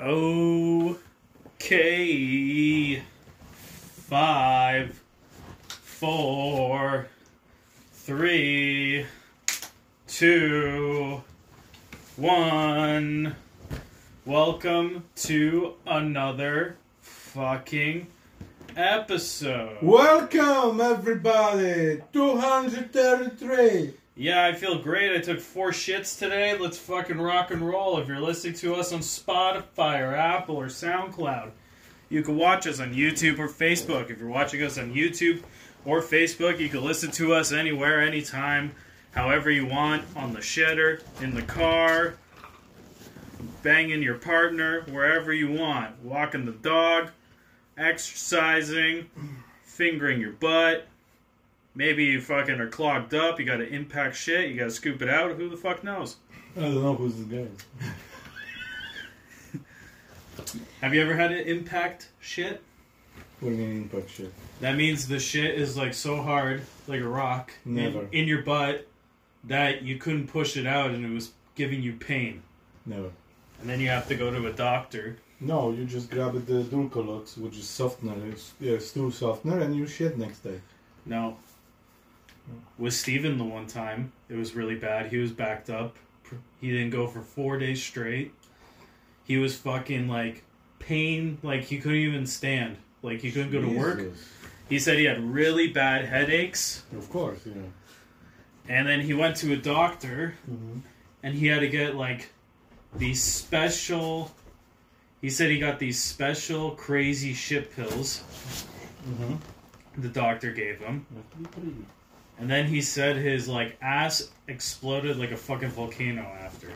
Okay. Five, four, three, two, one. Welcome to another fucking episode. Welcome everybody, 233. Yeah, I feel great. I took four shits today. Let's fucking rock and roll. If you're listening to us on Spotify or Apple or SoundCloud, you can watch us on YouTube or Facebook. If you're watching us on YouTube or Facebook, you can listen to us anywhere, anytime, however you want, on the shitter, in the car, banging your partner, wherever you want, walking the dog, exercising, fingering your butt. Maybe you fucking are clogged up, you gotta impact shit, you gotta scoop it out, who the fuck knows? I don't know who's the guy. Have you ever had to impact shit? What do you mean impact shit? That means the shit is like so hard, like a rock, in- Never. In, your butt, that you couldn't push it out and it was giving you pain. Never. And then you have to go to a doctor. No, you just grab the Dulcolax, which is softener, it's yeah, stool softener, and you shit next day. No. With Steven the one time, it was really bad. He was backed up. He didn't go for four days straight. He was fucking like pain, like he couldn't even stand. Like he couldn't go to work. Jesus. He said he had really bad headaches. Of course, yeah. And then he went to a doctor Mm-hmm. and he had to get like these special he said he got these special crazy shit pills Mm-hmm. the doctor gave him and then he said his like ass exploded like a fucking volcano after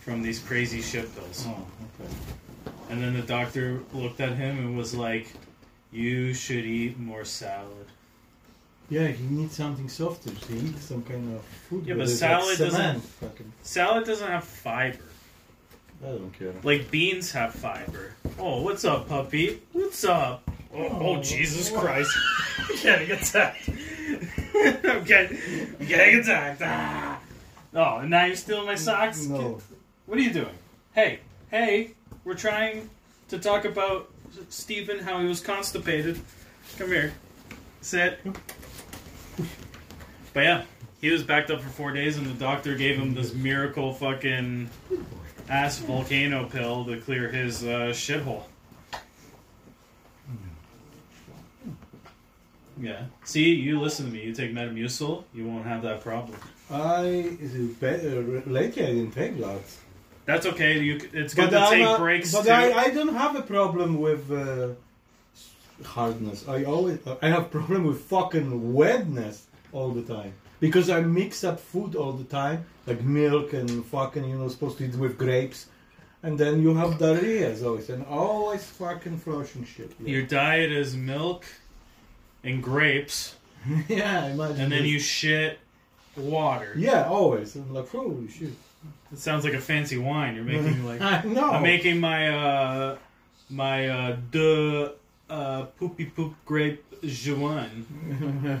from these crazy shit pills Oh, okay. and then the doctor looked at him and was like you should eat more salad Yeah, he needs something softer. He needs some kind of food. Yeah, but salad like doesn't- Fucking, salad doesn't have fiber I don't care. Like beans have fiber. Oh, what's up, puppy? What's up? Oh, oh Oh. Jesus Christ! I'm getting attacked. I'm getting, I'm getting attacked. Ah. Oh, and now you're stealing my socks. No. What are you doing? Hey, hey, we're trying to talk about Stephen, how he was constipated. Come here, sit. But yeah, he was backed up for four days, and the doctor gave him this miracle fucking ass volcano pill to clear his uh, shithole. Yeah. See, you listen to me. You take Metamucil, you won't have that problem. I is it better, lately I didn't take lots. That's okay. You, it's good But, to I'm take breaks but too. I, I don't have a problem with uh, hardness. I always I have problem with fucking wetness all the time because I mix up food all the time, like milk and fucking you know supposed to eat with grapes, and then you have diarrhea always and always fucking flushing shit. Your diet is milk and grapes, yeah, imagine. and then this. you shit water. Yeah, always. I'm like, holy shit. It sounds like a fancy wine. You're making like I know. I'm making my uh my uh de uh poopy poop grape Juan.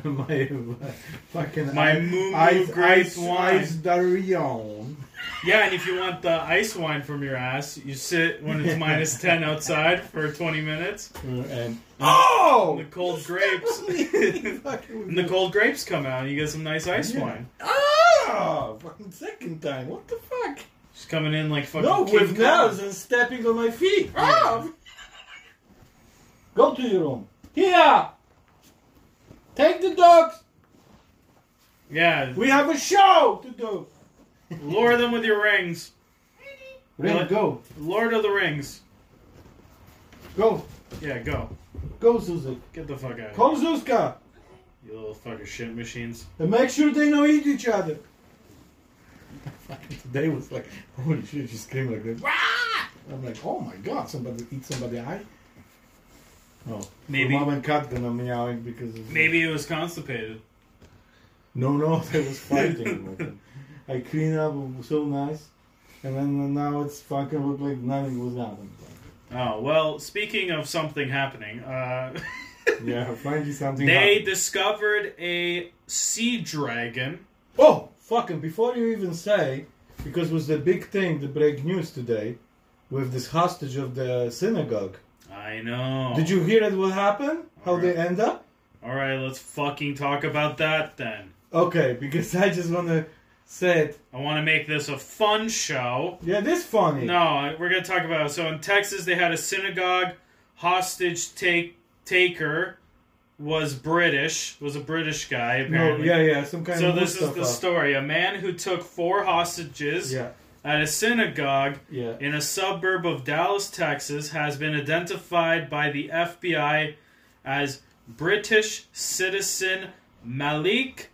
my, my fucking My ice- moo grape ice, wine. ice. Yeah, and if you want the ice wine from your ass, you sit when it's minus ten outside for 20 minutes. and oh, The cold grapes. And the cold grapes come out, and you get some nice ice Yeah. wine. Ah, fucking second time. What the fuck? She's coming in like fucking. No, King with Kong. nails and stepping on my feet. Ah! Go to your room. Here. Take the dogs. Yeah, We have a show to do. Lure them with your rings. Ring, Really? go, Lord of the Rings. go, Yeah, go. go, Suzy. Get the fuck out. Call Zuzka. You little fucking shit machines. And make sure they don't eat each other. Fucking today was like, holy shit, she screamed like this. Wah! I'm like, oh my god, somebody eat somebody eye? No. Maybe- Mom and cat gonna meowing because of Maybe it was constipated. No, no, they was fighting with them. I clean up, so nice. And then now it's fucking look like nothing was happening. Oh well. Speaking of something happening, uh, Yeah, finally something they happened. discovered a sea dragon. Oh, fucking, before you even say, because it was the big thing, the break news today, with this hostage of the synagogue. I know. Did you hear it? What happened? How they Alright. end up? All right, let's fucking talk about that then. Okay, because I just want to say it. I want to make this a fun show. Yeah, this funny. No, we're gonna talk about. it. So in Texas, they had a synagogue hostage take taker was British. Was a British guy apparently. No, yeah, yeah, some kind So of this is the story. A man who took four hostages Yeah, at a synagogue yeah. in a suburb of Dallas, Texas, has been identified by the FBI as British citizen Malik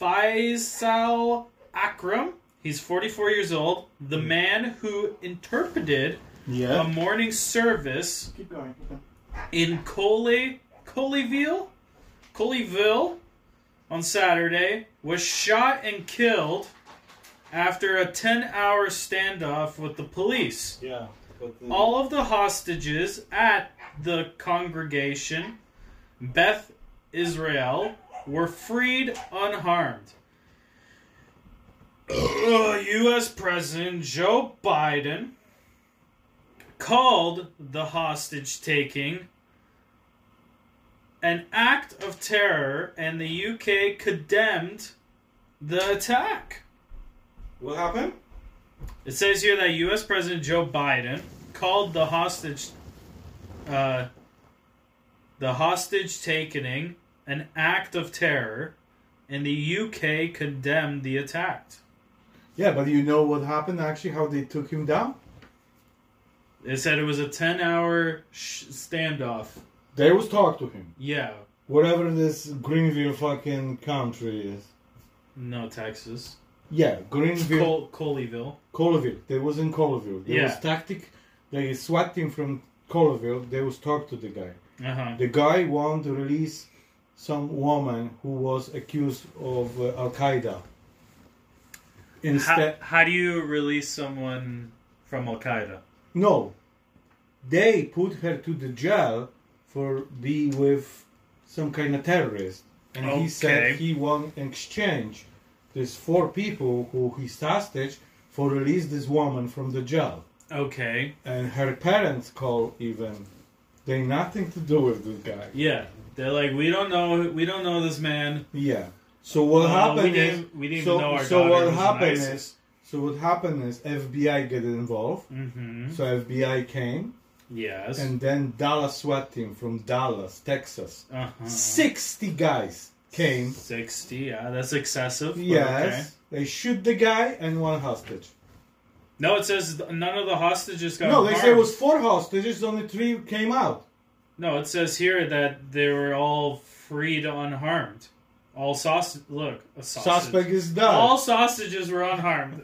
Faisal Akram. He's 44 years old. The hmm. man who interpreted a morning service Keep going. in Coley, Colleyville, Colleyville on Saturday was shot and killed after a 10-hour standoff with the police. Yeah. The, All of the hostages at the congregation, Beth Israel, were freed unharmed. U.S. President Joe Biden called the hostage taking an act of terror, and the UK condemned the attack. what happened? It says here that U.S. President Joe Biden called the hostage, uh, the hostage taking an act of terror, and the UK condemned the attack. Yeah, but you know what happened actually? How they took him down? They said it was a ten-hour sh- standoff. They was talk to him. Yeah, Whatever this Greenville fucking country is. no Texas, Yeah, Greenville, Col- Coleyville. Colleyville. They was in Colleyville. There Yeah. was tactic. They SWAT him from Colleyville. They was talk to the guy. Uh huh. The guy wanted to release some woman who was accused of uh, Al Qaeda. How, Instead, how do you release someone from Al Qaeda? no, they put her to the jail for be with some kind of terrorist, and he said he want exchange these four people who he's hostage for release this woman from the jail. Okay. And her parents call even. They nothing to do with this guy. Yeah, they're like, we don't know, we don't know this man. Yeah. So what Uh, happened we is we didn't so- know our so what happened ISIS. is- so what happened is FBI get involved. Mm-hmm. So FBI came, Yes. and then Dallas SWAT team from Dallas, Texas, uh-huh. sixty guys came. Sixty. Yeah, that's excessive. Yes, they shoot the guy and one hostage. No, it says none of the hostages got. No, they say it was four hostages. Only three came out. No, it says here that they were all freed unharmed. All sausage. Look, a sausage. Suspect is dead. All sausages were unharmed.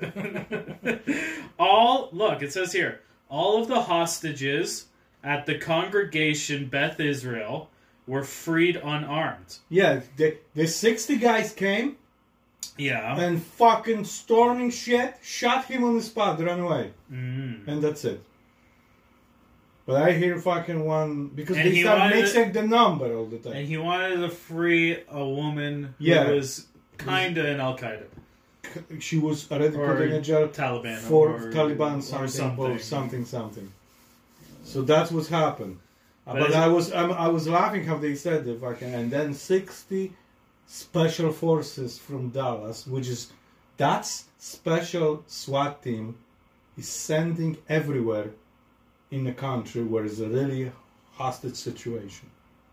all look, it says here, all of the hostages at the congregation Beth Israel were freed unarmed. yeah, the, the sixty guys came Yeah. and fucking storming shit, shot him on the spot, ran away. Mm. and that's it. But I hear fucking one because And they start mixing the number all the time. And he wanted to free a woman who Yeah. was kinda in Al Qaeda. She was already Or put in a jail Taliban. for or, Taliban or something, something. or something, something. So that's what happened. But But, I was I'm, I was laughing how they said the fucking and then sixty special forces from Dallas, which is that's special SWAT team is sending everywhere in the country where it's a really hostage situation.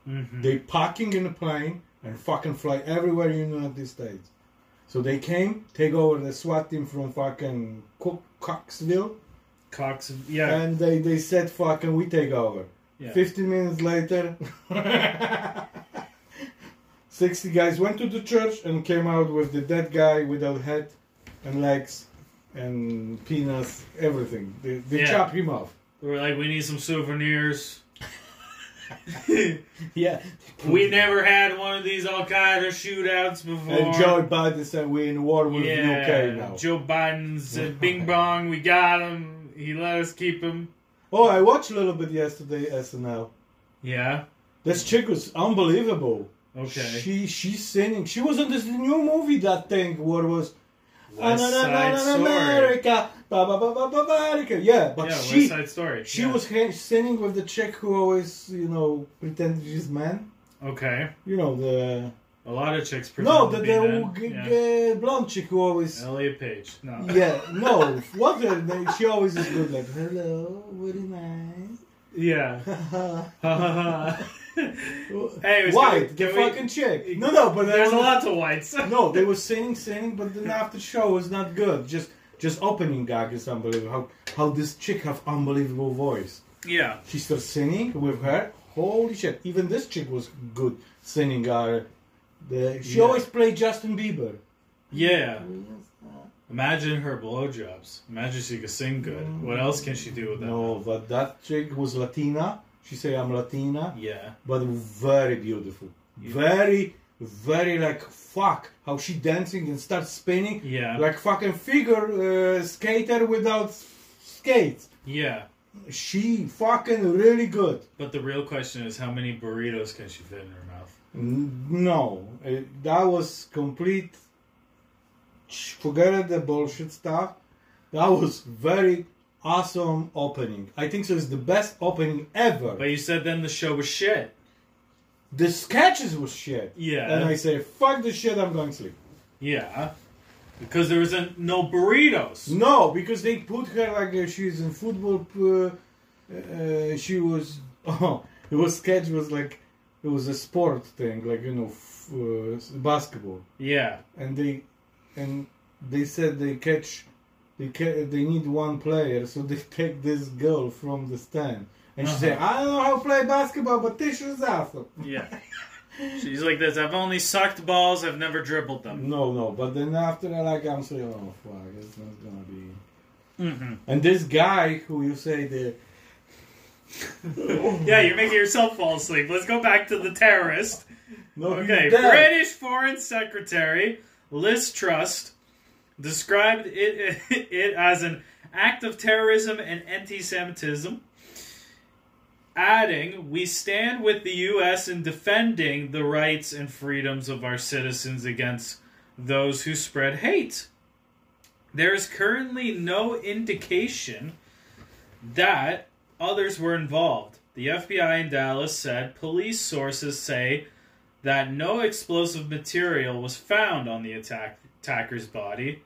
Mhm. They parking in a plane and fucking fly everywhere in the United States. So they came, take over the SWAT team from fucking Co- Coxville, Cox. Yeah. and they, they said fucking we take over. yeah. 15 minutes later, 60 guys went to the church and came out with the dead guy without head and legs and penis, everything. They, they Yeah. chop him off. We were like, we need some souvenirs. Yeah. we never had one of these Al Qaeda shootouts uh, before. And Joe Biden said we're in war with yeah, UK now. Joe Biden said, "Bing bong, we got him. He let us keep him." Oh, I watched a little bit yesterday SNL. Yeah. This chick was unbelievable. Okay. She she's singing. She was in this new movie that thing What was West "Na, na, na, Side Story. America, ba, ba, ba, ba, ba, America. Yeah, but yeah, she West Side Story. she yeah. was singing with the chick who always, you know, pretended she's man. okay. You know the A lot of chicks pretend no to the be the yeah. blonde chick who always Elliot Page. No. yeah no what her name? She always is good like hello what very nice. Yeah. Anyways, White, can the we- we- fucking chick. No, no, but There's a there was- lot to whites. No, they were singing, singing, but then after show was not good. Just, just opening gag is unbelievable. How, how this chick have unbelievable voice. yeah. She starts singing with her. Holy shit! Even this chick was good singing. Uh, the she Yeah. always played Justin Bieber. Yeah. Imagine her blowjobs. Imagine she could sing good. What else can she do with that? No, but that chick was Latina. She say I'm Latina, Yeah. but very beautiful. Yeah. Very, very like fuck. How she dancing and starts spinning Yeah. like fucking figure uh, skater without skates. Yeah. She fucking really good. But the real question is how many burritos can she fit in her mouth? No, uh, that was complete. Forget the bullshit stuff. That was very awesome opening. I think so. It's the best opening ever. But you said then the show was shit. The sketches was shit. Yeah. And I say, fuck the shit. I'm going to sleep. Yeah. Because there isn't no burritos. No, because they put her like uh, she's in football. Uh, uh, she was. Oh, it was sketch was like it was a sport thing, like you know, f- uh, basketball. Yeah. and they and they said they catch they ca- they need one player so they take this girl from the stand and she Uh-huh. said i don't know how to play basketball but this is awesome Yeah. She's like this. I've only sucked balls. I've never dribbled them. no no but then after that like i'm saying oh fuck it's not gonna be hmm and this guy who you say the Yeah, you're making yourself fall asleep. Let's go back to the terrorist. no Okay. British Foreign Secretary Liz Truss described it, it as an act of terrorism and anti-Semitism, adding, "We stand with the U.S. in defending the rights and freedoms of our citizens against those who spread hate." There is currently no indication that others were involved. The FBI in Dallas said police sources say that no explosive material was found on the attack, attacker's body.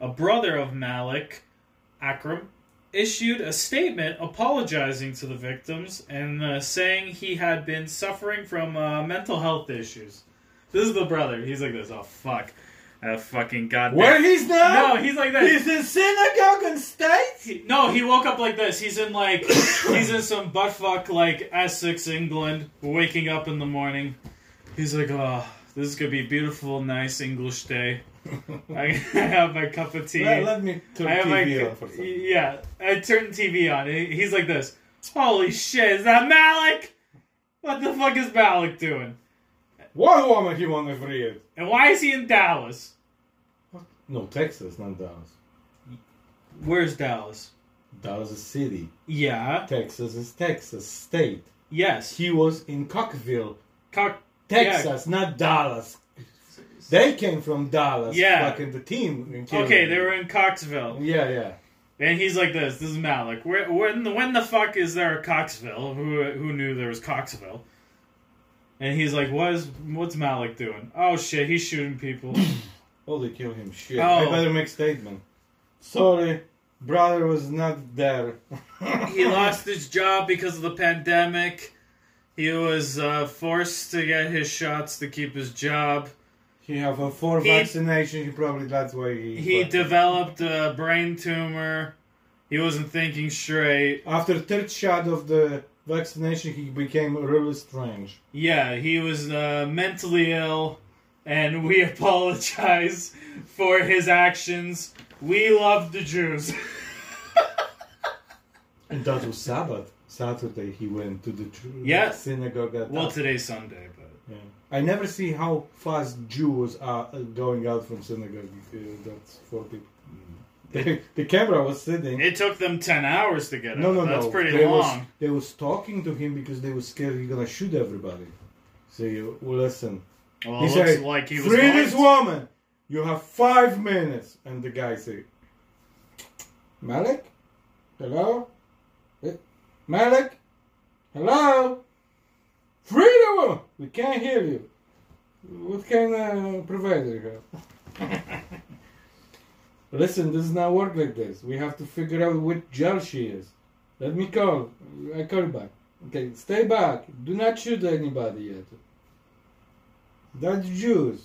A brother of Malik, Akram, issued a statement apologizing to the victims and uh, saying he had been suffering from uh, mental health issues. This is the brother. He's like this. Oh fuck, uh, fucking goddamn. where he's now No, he's like this. he's in synagogue and state He- no, he woke up like this. He's in like he's in some buttfuck like Essex, England, waking up in the morning. He's like, oh, this is gonna be a beautiful, nice English day. I, have my cup of tea. let, let me turn I have TV my on for a second. yeah. I turned the TV on. He's like this. Holy shit! Is that Malik? What the fuck is Malik doing? what woman he want to free And why is he in Dallas? no texas not dallas Where's Dallas? dallas is city Yeah. texas is texas state Yes. he was in cockville Cock- Texas, not Dallas. They came from Dallas. Yeah. Fucking the team. in Okay, they were in Coxville. Yeah, yeah. And he's like this. This is Malik. Where, when, the, when the fuck is there a Coxville? Who who knew there was Coxville? And he's like, what is what's Malik doing? Oh shit, he's shooting people. Oh, they kill him. Shit. Oh. I better make statement. Sorry, brother was not there. he lost his job because of the pandemic. He was uh, forced to get his shots to keep his job. He have a four He- vaccination. He probably that's why he. He developed a brain tumor. He wasn't thinking straight. After third shot of the vaccination, he became really strange. Yeah, he was uh, mentally ill, and we apologize for his actions. We love the Jews. And that was Sabbath. Saturday he went to the tr- Yeah. synagogue. At well, today's Sunday, but Yeah. I never see how fast Jews are uh, going out from synagogue. Uh, that's for people. The, the camera was sitting. it took them ten hours to get no, out. no, That's no. pretty they Was, long. they was talking to him because they was scared he's gonna shoot everybody. So you well, listen. Well, he said, like he was "Free this woman." You have five minutes. And the guy say, Malik? Hello? Malik? Hello? Freedom! We can't hear you. What kind of provider you have? Listen, this does not work like this. We have to figure out which gel she is. Let me call. I call you back. Okay, stay back. Do not shoot anybody yet. That's Jews.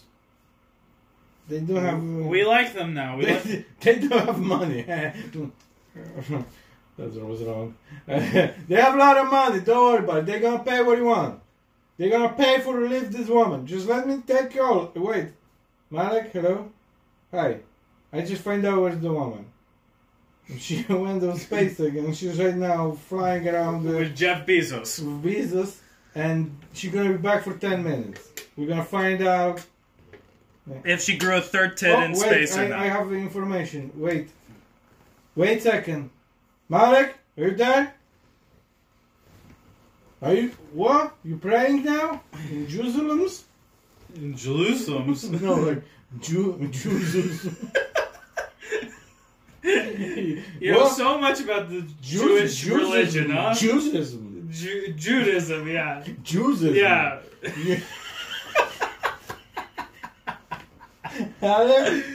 They don't have. Uh, we like them now. We like, They, they don't have money. That's what was wrong. they have a lot of money. Don't worry about it. They're gonna pay what you want. They're gonna pay for to leave this woman. Just let me take call. Wait, Malik, hello. Hi. I just find out where's the woman. She went to space again. She's right now flying around the with Jeff Bezos. With Bezos, and she's gonna be back for ten minutes. We're gonna find out. If she grew a third tit Oh, in wait, space I, or not. I have the information. Wait. Wait a second. Malik, are you there? Are you what? You praying now? In Jerusalem's? in Jerusalem. No, like Jew Jerusalem. You know so much about the Jew- Jewish religion, huh? Judaism. Ju- Judaism, yeah. Judaism. Yeah. Yeah.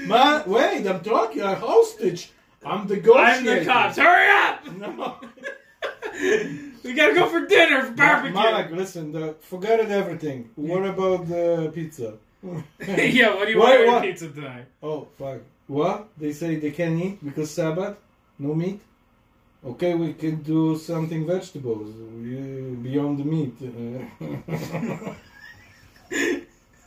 Man, wait, I'm talking. I'm hostage. I'm the ghost! I'm the cops. Hurry up! No. We gotta go for dinner for barbecue. Malak, listen, the, forget it everything. What about the pizza? yeah, what do you want what? pizza tonight? Oh, fuck. What? They say they can't eat because Sabbath? No meat? Okay, we can do something vegetables beyond the meat.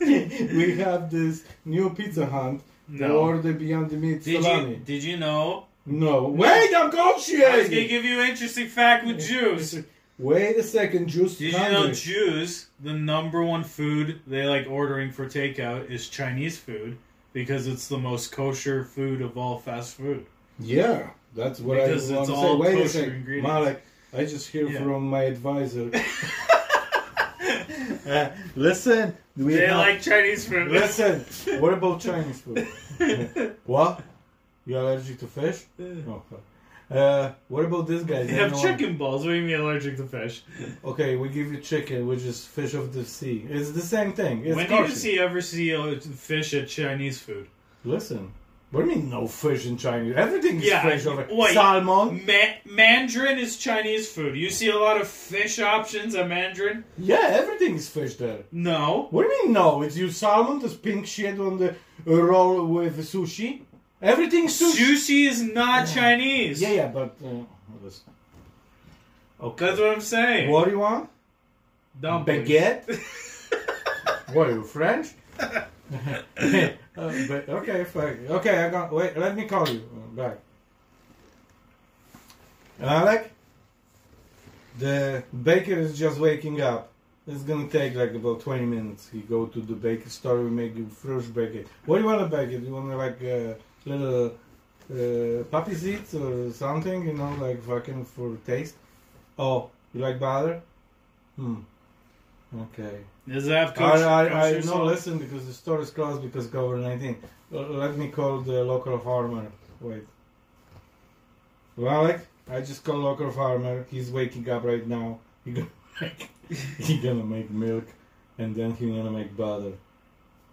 We have this new Pizza Hunt. No. Or the Beyond the Meat Did salami. you did you know? No. Wait, I'm I was gonna give you an interesting fact with Jews. Wait a second, Juice. Did you know Jews, the number one food they like ordering for takeout is Chinese food because it's the most kosher food of all fast food. Yeah, that's what Because I want to say. Wait a second. Malik. I just hear Yeah. from my advisor. Listen, we They have- like Chinese food. Listen, what about Chinese food? what? You allergic to fish? Oh. Uh, what about this guy? They have Anyone- chicken balls. What do you mean allergic to fish? Okay, we give you chicken, which is fish of the sea. It's the same thing. It's when do you see ever see a fish at Chinese food? Listen, what do you mean no fish in Chinese? Everything is Yeah, fish over wait. Salmon? Ma- Mandarin is Chinese food. You see a lot of fish options at Mandarin. Yeah, everything is fish there. No. What do you mean no? It's you salmon, this pink shit on the uh, roll with sushi. Everything's sushi. Sushi is not Chinese. Yeah, yeah, but uh, listen. Okay. That's what I'm saying. What do you want? Dumplings. Baguette? what are you French? uh, but, okay, fine. Okay, I got. Wait, let me call you uh, back. Alec, the baker is just waking up. It's gonna take like about twenty minutes. He go to the baker store. We make you fresh baguette. What do you want to bake baguette? You wanna like a little uh, poppy seeds or something? You know, like fucking for taste. Oh, you like butter? Hmm. Okay. Does it have I, kosher, I, I kosher no listen because the store is closed because COVID nineteen. Let me call the local farmer. Wait. Well, I just call local farmer. He's waking up right now. He gonna make, he gonna make milk, and then he gonna make butter.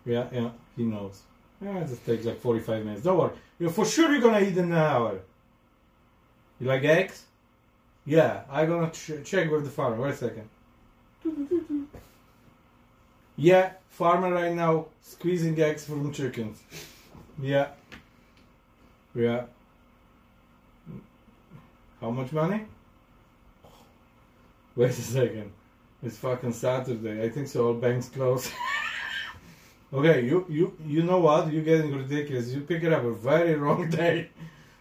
Yeah, yeah, he knows. Yeah, it just takes like forty five minutes. Don't worry. you for sure you're gonna eat in an hour. You like eggs? Yeah, I'm gonna ch- check with the farmer. Wait a second. Yeah, farmer right now squeezing eggs from chickens. Yeah. Yeah. How much money? Wait a second. It's fucking Saturday. I think so. All banks close. okay, you you you know what? You're getting ridiculous. You pick it up a very wrong day.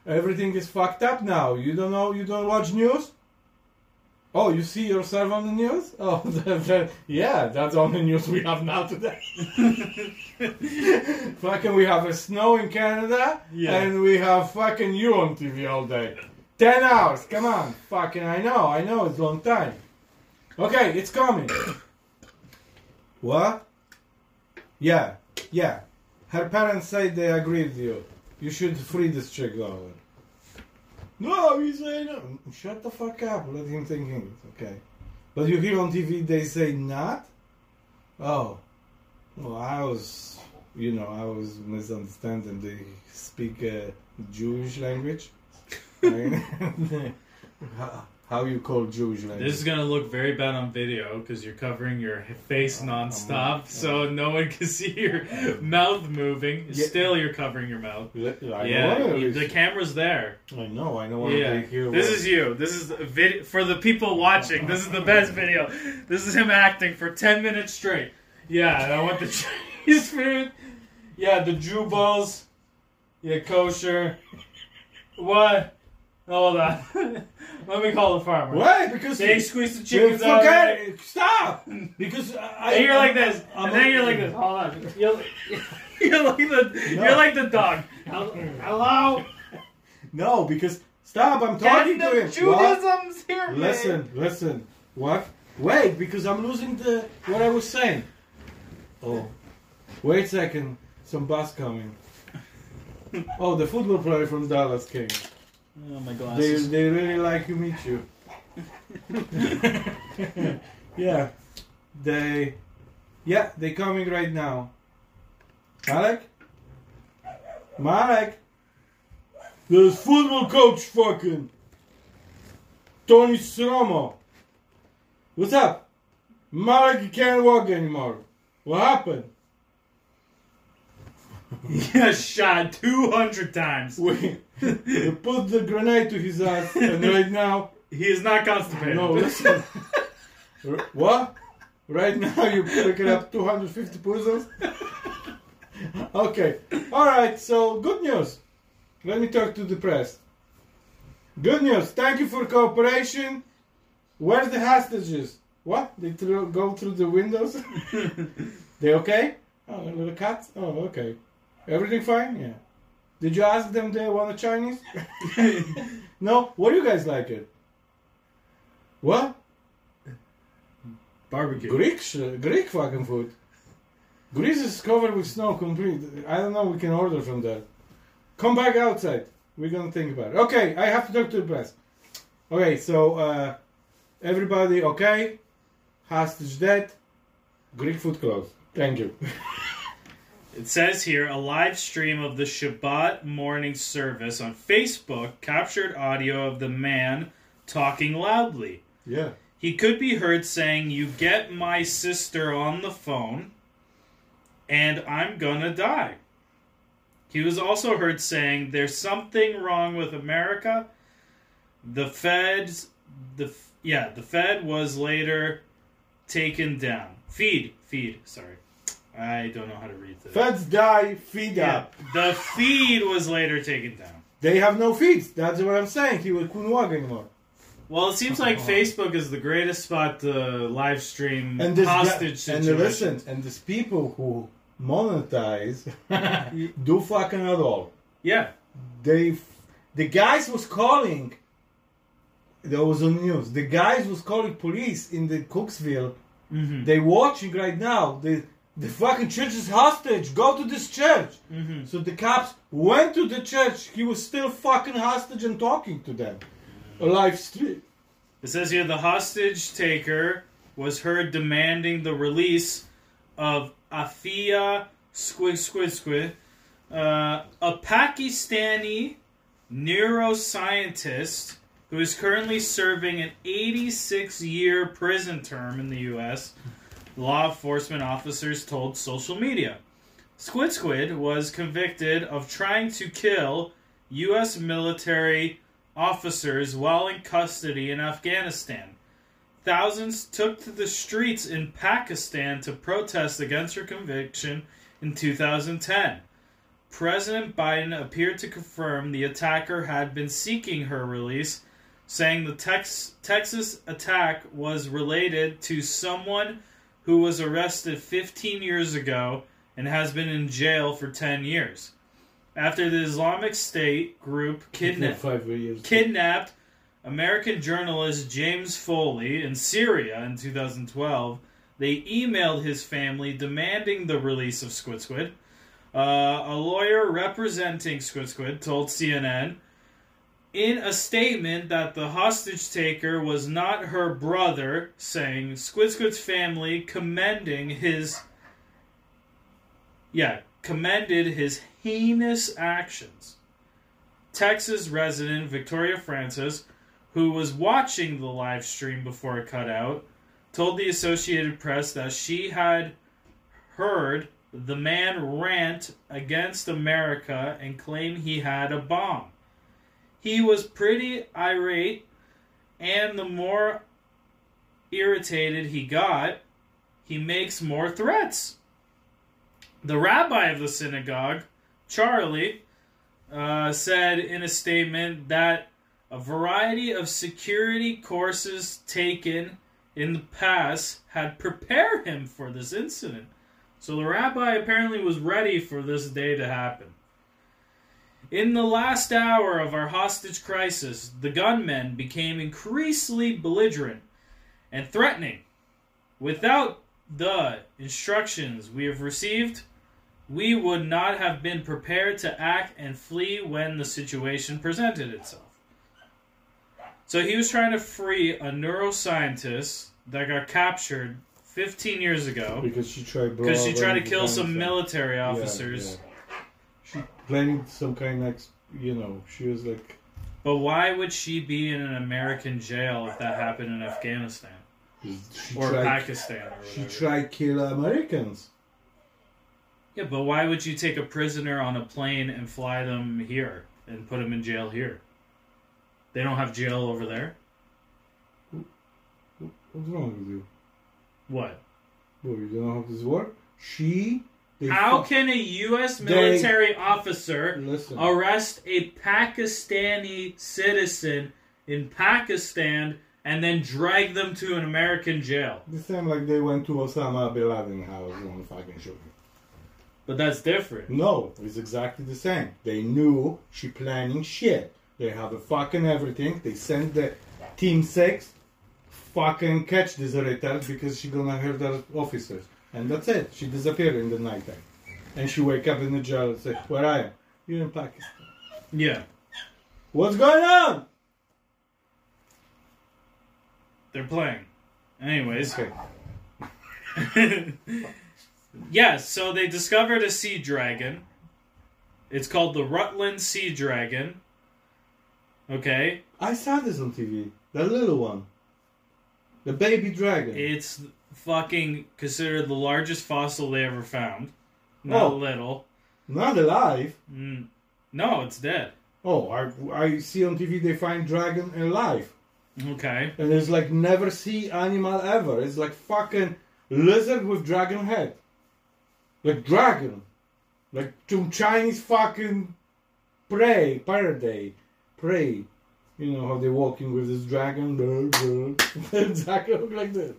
Everything is fucked up now. You don't know. You don't watch news. Oh, you see yourself on the news? Oh, yeah, that's all the news we have now today. fucking, we have a snow in Canada, Yeah. and we have fucking you on TV all day. Ten hours, come on. Fucking, I know, I know, it's a long time. Okay, it's coming. what? Yeah, yeah. her parents say they agree with you. You should free this chick over. No, he say no. Shut the fuck up. Let him think English, okay? But you hear on TV they say not? Oh. Well, I was, you know, I was misunderstanding. They speak uh, Jewish language. how, how you call Jewish language? This is gonna look very bad on video because you're covering your face oh, nonstop, I'm- so no one can see your mouth moving. Yeah. Still, you're covering your mouth. I yeah, know. you- the camera's there. I know. I know. what Yeah, they hear this is you. This is vid- for the people watching. This is the best video. This is him acting for ten minutes straight. Yeah, and I want the Chinese food. Yeah, the Jew balls. Yeah, kosher. What? Hold on. Let me call the farmer. Why? Because They squeeze the chickens out. forget it. it. Stop. Because I. And you're like this, I'm and then you're like this. Hold on. You're, you're like the No. you're like the dog. Hello. No, because stop. I'm Get talking the to him. What? Judaism's here, man. Listen, listen. What? Wait, because I'm losing the what I was saying. Oh, wait a second. Some bus coming. Oh, the football player from Dallas came. Oh my They glasses. they really like to meet you. yeah, they yeah they coming right now. Malek, Malek, there's football coach fucking Tony Romo. What's up? Malek, you can't walk anymore. What happened? Yeah, shot two hundred times. We, put the grenade to his ass, and right now He is not constipated. No, listen. R- what? Right now you're picking up 250 puzzles? okay. Alright, so good news. Let me talk to the press. Good news. Thank you for cooperation. Where's the hostages? What? They thro- go through the windows? they okay? Oh, a little cat? Oh, okay. Everything fine? Yeah. Did you ask them they want a Chinese? no? What do you guys like it? What? Barbecue. Greek, sh- Greek fucking food. Greece is covered with snow complete. I don't know. We can order from there. Come back outside. We're gonna think about it. Okay, I have to talk to the press. Okay, so uh, everybody okay? Hostage dead. Greek food closed. Thank you. It says here a live stream of the Shabbat morning service on Facebook captured audio of the man talking loudly. yeah. He could be heard saying, You get my sister on the phone, and I'm gonna die. He was also heard saying, There's something wrong with America. The Fed's, the yeah, the Fed was later taken down. Feed, feed, sorry. I don't know how to read this. Feds die. Feed Yeah, up. the feed was later taken down. They have no feeds. That's what I'm saying. He couldn't walk anymore. Well, it seems like Facebook is the greatest spot to live stream And this hostage guy, and listen, and these people who monetize do fucking at all. Yeah. They, the guys was calling. There was on news. The guys was calling police in the Cooksville. Mm-hmm. They watching right now. The the fucking church is hostage. Go to this church. Mm-hmm. So the cops went to the church. He was still fucking hostage and talking to them. A live stream. It says here the hostage taker was heard demanding the release of Afia Squid Squid Squid, uh, a Pakistani neuroscientist who is currently serving an 86 year prison term in the U.S. Law enforcement officers told social media. Squid Squid was convicted of trying to kill U.S. military officers while in custody in Afghanistan. Thousands took to the streets in Pakistan to protest against her conviction in 2010. President Biden appeared to confirm the attacker had been seeking her release, saying the Tex- Texas attack was related to someone who was arrested 15 years ago and has been in jail for 10 years. After the Islamic State group kidnapped kidnapped American journalist James Foley in Syria in 2012. They emailed his family demanding the release of Squid Squid. Uh, a lawyer representing Squid Squid told CNN in a statement that the hostage taker was not her brother, saying Squid Squid's family commending his. Yeah, commended his heinous actions. Texas resident Victoria Francis, who was watching the live stream before it cut out, told the Associated Press that she had heard the man rant against America and claim he had a bomb. He was pretty irate, and the more irritated he got, he makes more threats. The rabbi of the synagogue, Charlie, uh, said in a statement that a variety of security courses taken in the past had prepared him for this incident. So the rabbi apparently was ready for this day to happen. In the last hour of our hostage crisis, the gunmen became increasingly belligerent and threatening. Without the instructions we have received, we would not have been prepared to act and flee when the situation presented itself. So he was trying to free a neuroscientist that got captured 15 years ago Because she tried. because she tried to kill some military officers. yeah. She planning some kind of, you know, she was like, But why would she be in an American jail if that happened in Afghanistan she or tried, Pakistan or she tried kill Americans. Yeah, but why would you take a prisoner on a plane and fly them here and put them in jail here? They don't have jail over there. What's wrong with you? What? Well, you don't know how this works. She. They How can a U.S. They- military officer listen? arrest a Pakistani citizen in Pakistan and then drag them to an American jail? The same like they went to Osama bin Laden house on fucking shoot him. But that's different. No, it's exactly the same. They knew she planning shit. They have a fucking everything. They sent the team six fucking catch this retard because she gonna hurt the officers. And that's it. She disappeared in the nighttime. And she wake up in the jail and say, Where I am? You're in Pakistan. Yeah. What's going on? They're playing. Anyways. Okay. yes, so they discovered a sea dragon. It's called the Rutland Sea Dragon. Okay? I saw this on TV. The little one. The baby dragon. It's fucking considered the largest fossil they ever found. Not Oh. little. Not alive. Mm. No, it's dead. Oh, I, I see on TV they find dragon alive. Okay. And it's like never see animal ever. It's like fucking lizard with dragon head. Like dragon. Like some Chinese fucking prey, paradise, prey. You know how they're walking with this dragon? exactly look like this.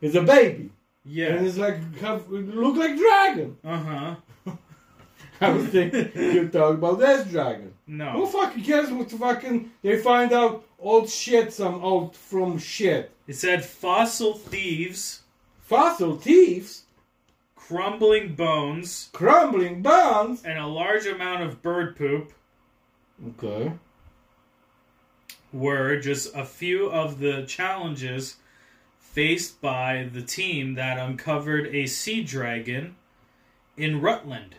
It's a baby. Yeah. And it's like, have, look like dragon. Uh huh. I was thinking you talk about this dragon. No. Who fucking cares what fucking they find out old shit some old from shit. It said fossil thieves, Fossil thieves, crumbling bones, crumbling bones. and a large amount of bird poop Okay. were just a few of the challenges faced by the team that uncovered a sea dragon in Rutland,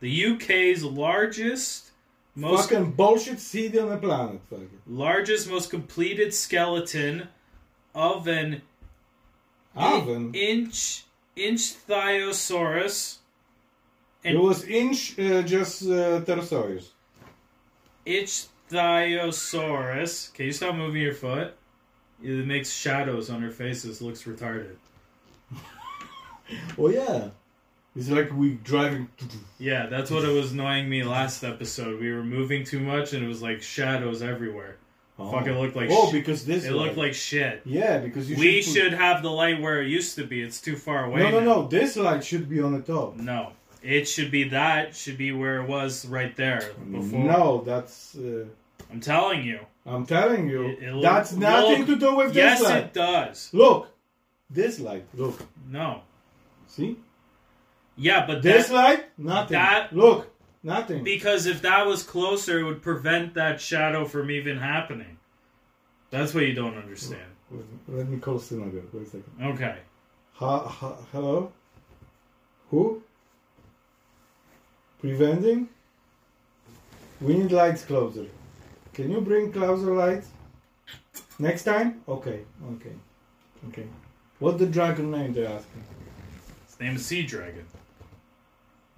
the UK's largest, most fucking bullshit city on the planet. Fucking. largest, most completed skeleton of an Oven. inch inch thiosaurus. It was inch uh, just uh, pterosaurus. Itch thiosaurus. Can you stop moving your foot? It makes shadows on her faces. Looks retarded. Oh yeah. It's like we driving. Yeah, that's what it was annoying me last episode. We were moving too much and it was like shadows everywhere. Oh. Fucking looked like Oh, sh- because this. It looked light. like shit. Yeah, because you We should. should have the light where it used to be. It's too far away. No, no, now. no. This light should be on the top. No. It should be that. Should be where it was right there before. No, that's. Uh, I'm telling you. I'm telling you, It- it that's look- nothing look- to do with Yes, this light. it does. Look, this light. Look, No. see? Yeah, but This that, light, nothing. that- Look, nothing. because if that was closer, it would prevent that shadow from even happening. That's what you don't understand. Wait, Let me call synagogue. Wait a second. Okay. Ha, ha, hello? Who? Preventing? We need lights closer. Can you bring closer lights? Next time? Okay, okay, okay. What's the dragon name they're asking? His name is Sea Dragon.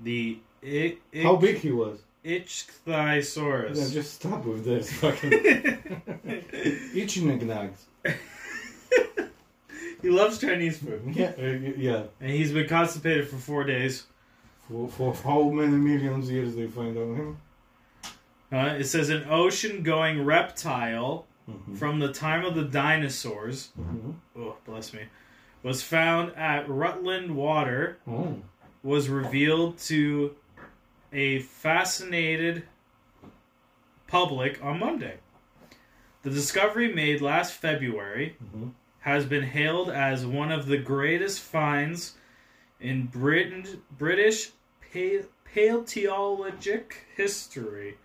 The How big he was? Ichthyosaurus. Yeah, just stop with this fucking Ichignags. he loves Chinese food. Yeah, uh, yeah. And he's been constipated for four days. For, for how many millions years they find on him? Uh, it says an ocean going reptile Mhm. from the time of the dinosaurs, Mhm. oh, bless me, was found at Rutland Water, Oh. was revealed to a fascinated public on Monday. The discovery made last February Mhm. has been hailed as one of the greatest finds in Britain, British pa- paleontologic history.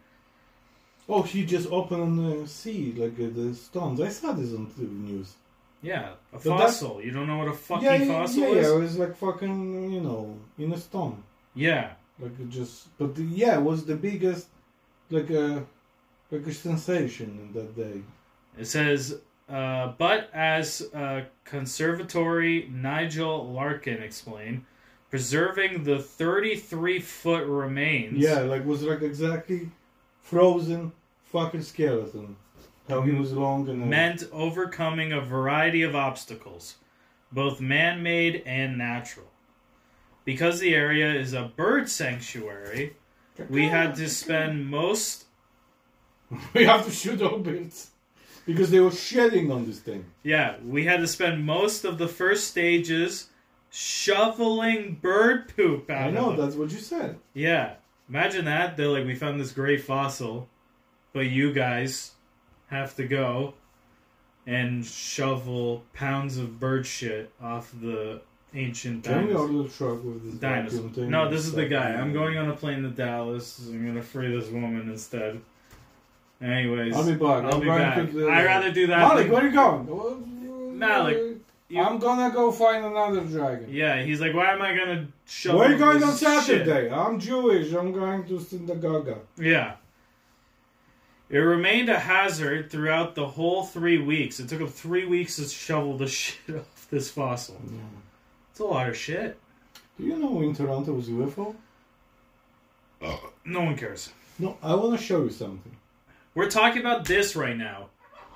Oh, he just opened on the sea, like uh, the stones. I saw this on the news. Yeah, a But fossil. You don't know what a fucking yeah, yeah, fossil yeah, is? yeah, it was like fucking, you know, in a stone. Yeah. Like it just, but the, yeah, it was the biggest, like a, like a sensation in that day. It says, uh, but as uh, Conservatory Nigel Larkin explained, preserving the 33 foot remains. Yeah, like was like exactly frozen fucking skeleton. How he was long and meant overcoming a variety of obstacles, both man made and natural. Because the area is a bird sanctuary, we had to spend most. we have to shoot all birds because they were shedding on this thing. Yeah, we had to spend most of the first stages shoveling bird poop out I know of them. that's what you said. Yeah, imagine that. They're like, we found this great fossil, but you guys have to go and shovel pounds of bird shit off the ancient Can we dinosaurs. order the truck with this Dinosaur. vacuum thing? No, this is the guy. I'm going on a plane to Dallas. I'm gonna free this woman instead. Anyways, I'll be back. I'll I'm be going back. to the- I'd rather do that. Malik, than- where you going? Malik, you- I'm gonna go find another dragon. yeah, he's like, why am I gonna shovel? Where are you going on this shit?" Saturday? I'm Jewish. I'm going to synagogue. Yeah. It remained a hazard throughout the whole three weeks. It took them three weeks to shovel the shit off this fossil. It's a lot of shit. Do you know in Toronto was UFO? No one cares. No, I want to show you something. We're talking about this right now.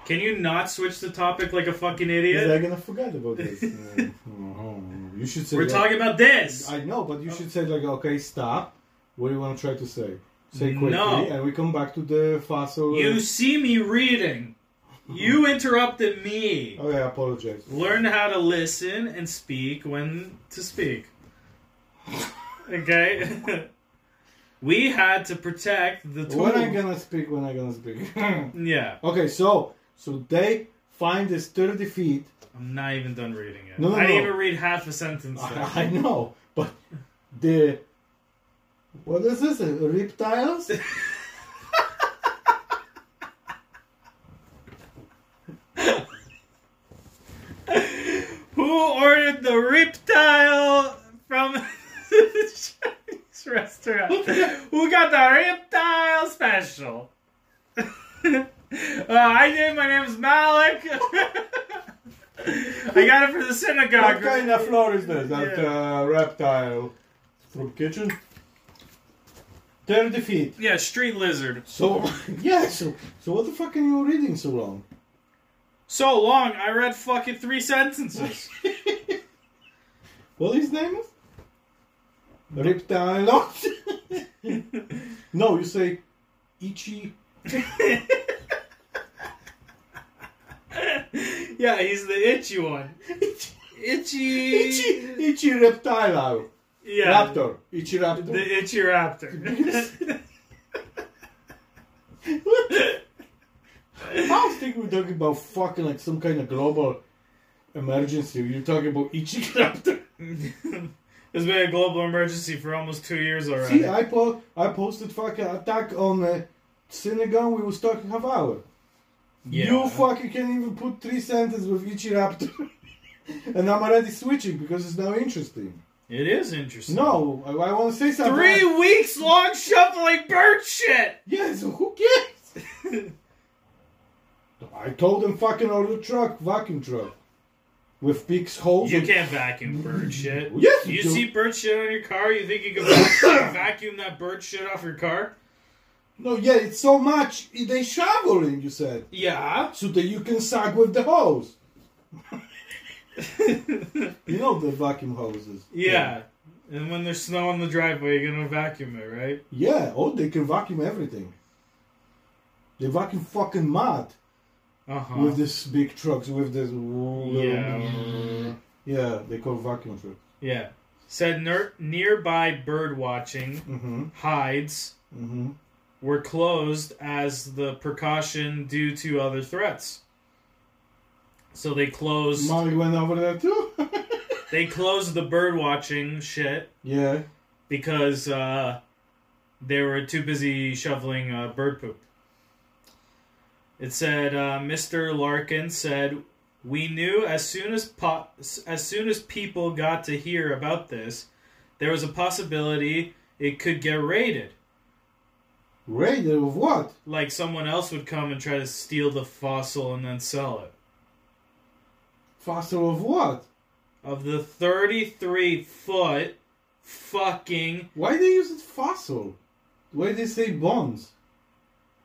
Can you not switch the topic like a fucking Is idiot? I gonna forget about this? Uh, oh, you should say. We're like- talking about this. I know, but you should say like, okay, stop. What do you want to try to say? Say quickly, No. and we come back to the fossil. You see me reading. You interrupted me. Oh, yeah, I apologize. Learn how to listen and speak when to speak. Okay? we had to protect the tool. When I gonna speak? When I gonna speak? Yeah. okay, so so they find this thirty feet. I'm not even done reading it. No, no, I didn't no. even read half a sentence. I, I know, but the what is this? Reptiles? Who ordered the reptile from the Chinese restaurant? Who got the reptile special? uh, I did. My name's Malik. I got it for the synagogue. what kind of floor is this? That uh, reptile from kitchen. Thirty feet. Yeah, street lizard. So yeah. So so what the fuck are you reading so long? So long, I read fucking three sentences. What his name is? Reptile. no, you say Ichi. yeah, he's the itchy one. Itchy. Itchy. Itchy reptile. Yeah. Raptor. Ichi raptor. The itchy raptor. I was thinking we're talking about fucking like some kind of global emergency. You're talking about Ichi raptor. There's been a global emergency for almost two years already. See, I po- I posted fucking attack on uh, Synagogue. We was talking half hour. yeah. You fucking can't even put three sentences with each raptor. and I'm already switching because it's now interesting. It is interesting. No, I, I want to say something. Three weeks long shuffling bird shit. Yes, who cares? I told them fucking order truck, vacuum truck. With big holes. You can't vacuum bird shit. Yes, You you see bird shit on your car? You think you can vac- vacuum that bird shit off your car? No, yeah, it's so much. They shoveling, you said. Yeah. So that you can suck with the hose. You know the vacuum hoses. yeah. And when there's snow on the driveway, you're gonna vacuum it, right? Yeah, oh, they can vacuum everything. They vacuum fucking mud Uh huh. with these big trucks, with this. Yeah. Yeah, they call vacuum truck. Yeah. Said ner- nearby bird watching Mm-hmm. hides Mm-hmm. were closed as the precaution due to other threats. So they closed. Molly went over there too. They closed the bird watching shit yeah. because uh, they were too busy shoveling uh, bird poop. It said uh, Mr. Larkin said, "We knew as soon as po- as soon as people got to hear about this, there was a possibility it could get raided. Raider of what? Like someone else would come and try to steal the fossil and then sell it. Fossil of what? Of the 33 foot fucking Why do they use it fossil? Why do they say bones?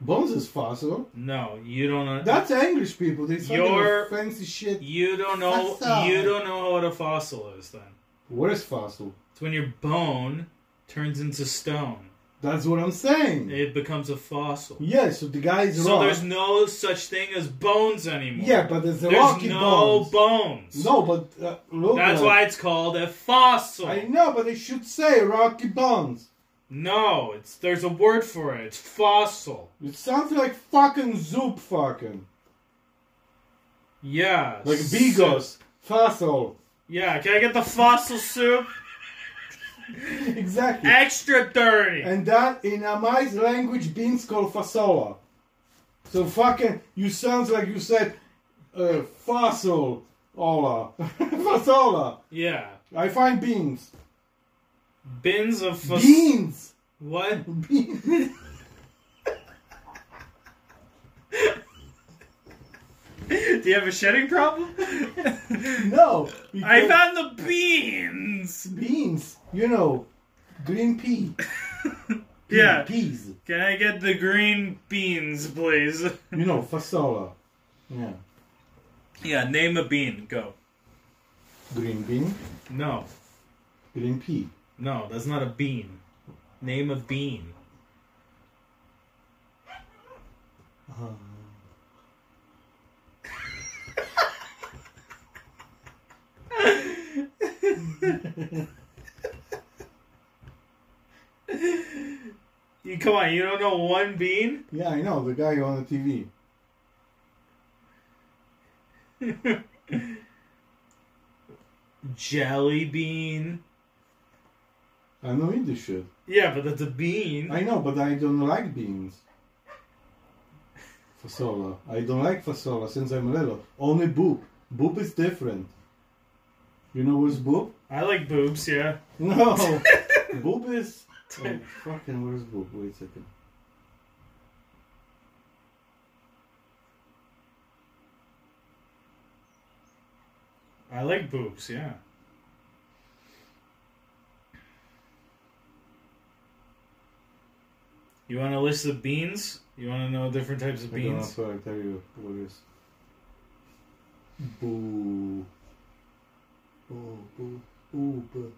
Bones is fossil. no, you don't know. That's English people. They say Your- fancy shit. You don't know. Fossil. You don't know what a fossil is. Then What is fossil? it's when your bone turns into stone. That's what I'm saying. It becomes a fossil. Yeah, so the guy is So rock. there's no such thing as bones anymore. Yeah, but there's a there's rocky no bones. bones. No, but uh, look. That's uh, why it's called a fossil. I know, but they should say rocky bones. No, it's there's a word for it. It's fossil. It sounds like fucking zoop fucking. Yeah. Like bigos. Fossil. Yeah. Can I get the fossil soup? exactly. Extra dirty. And that in Amai's language beans called fasola. So fucking you sounds like you said uh, fossil ola. fasola. yeah. I find beans. Bins of fos- Beans. What? Beans. Do you have a shedding problem? no. I found the beans. beans. You know, green pea. Yeah. Peas. Can I get the green beans, please? You know, fasola. Yeah. Yeah. Name a bean. Go. Green bean. No. Green pea. No, that's not a bean. Name a bean. Uh, You come on. You don't know one bean? yeah, I know the guy on the TV. Jelly bean. I know English shit. Yeah, but that's a bean. I know, but I don't like beans. Fasola. I don't like fasola since I'm little. Only boob. Boob is different. You know what's boob? I like boobs. Yeah. No. boob is. Oh, fucking, where's boob? Wait a second. I like boobs. Yeah. You want a list of beans? You want to know different types of beans? I don't know beans? tell you what it is. Boo. Boo, boo, boo, boo.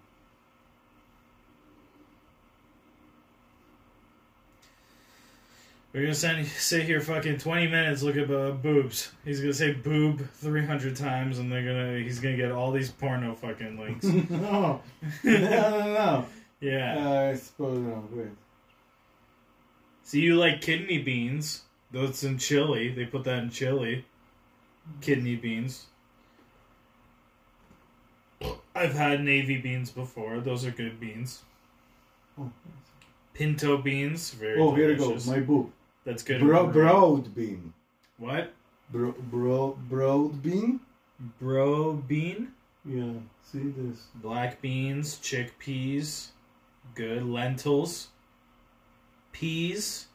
We're gonna send, sit here fucking twenty minutes look at uh, boobs. He's gonna say boob three hundred times, and they're gonna he's gonna get all these porno fucking links. no. no, no, no. yeah. Uh, I suppose. Wait. So you like kidney beans? That's in chili. They put that in chili. Kidney beans. I've had navy beans before. Those are good beans. Oh, Pinto beans, very oh here it delicious. goes. My book. That's good. Bro, broad bean. What? Bro, bro, broad bean. Bro bean? Yeah. See this. Black beans, chickpeas, good. Lentils, peas.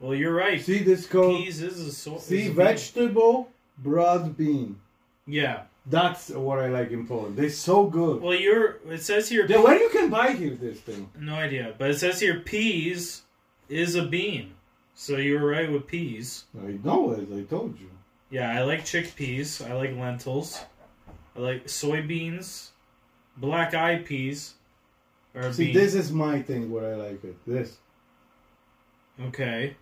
Well, you're right. See this called. Peas is a sort. See vegetable broad bean. Yeah. That's what I like in Poland. They're so good. Well, you're. It says here. Yeah, where you can buy here this thing? No idea, but it says here peas is a bean. So you were right with peas. I know it. I told you. Yeah, I like chickpeas. I like lentils. I like soybeans, black eyed peas. Or See, bean. this is my thing where I like it. This. Okay.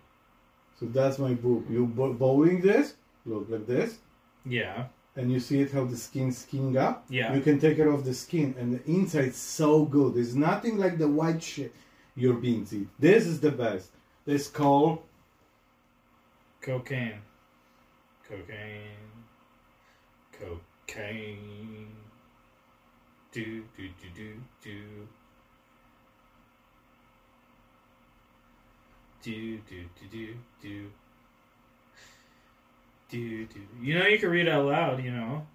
So that's my book. You bo- bowling this, look like this, Yeah. and you see it how the skin skinning up. Yeah. You can take it off the skin, and the inside's so good. There's nothing like the white shit your beans eat. This is the best. This called Cocaine. Cocaine. Cocaine. Do do do do do. Do do do do do. Do do. You know you can read out loud. You know.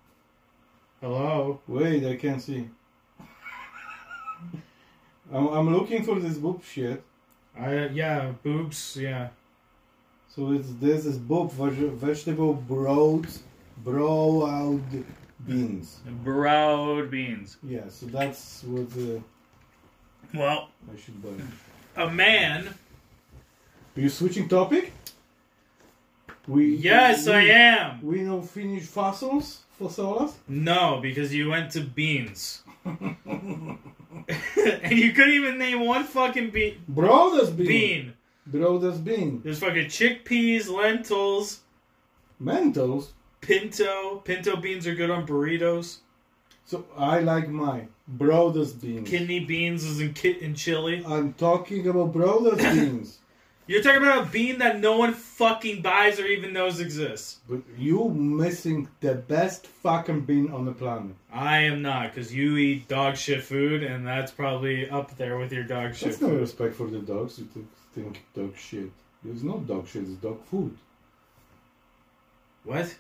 Hello. Wait, I can't see. I'm, I'm looking for this boob shit. I yeah boobs yeah. So it's this is boob veg- vegetable broad broad beans. Broad beans. Yeah, so that's what uh, Well, I should buy. a man. Are you switching topic? We Yes, we, I am. We know Finnish fossils, fossils. No, because you went to beans. and you couldn't even name one fucking be- Brothers bean. bean. Brothers bean. There's fucking chickpeas, lentils, Mentos. pinto. Pinto beans are good on burritos. So I like my brothers beans. Kidney beans is in kit in chili. I'm talking about brothers beans. You're talking about a bean that no one fucking buys or even knows exists. But you missing the best fucking bean on the planet. I am not, because you eat dog shit food, and that's probably up there with your dog shit That's no respect for the dogs. You think dog shit. There's no dog shit. It's dog food. What?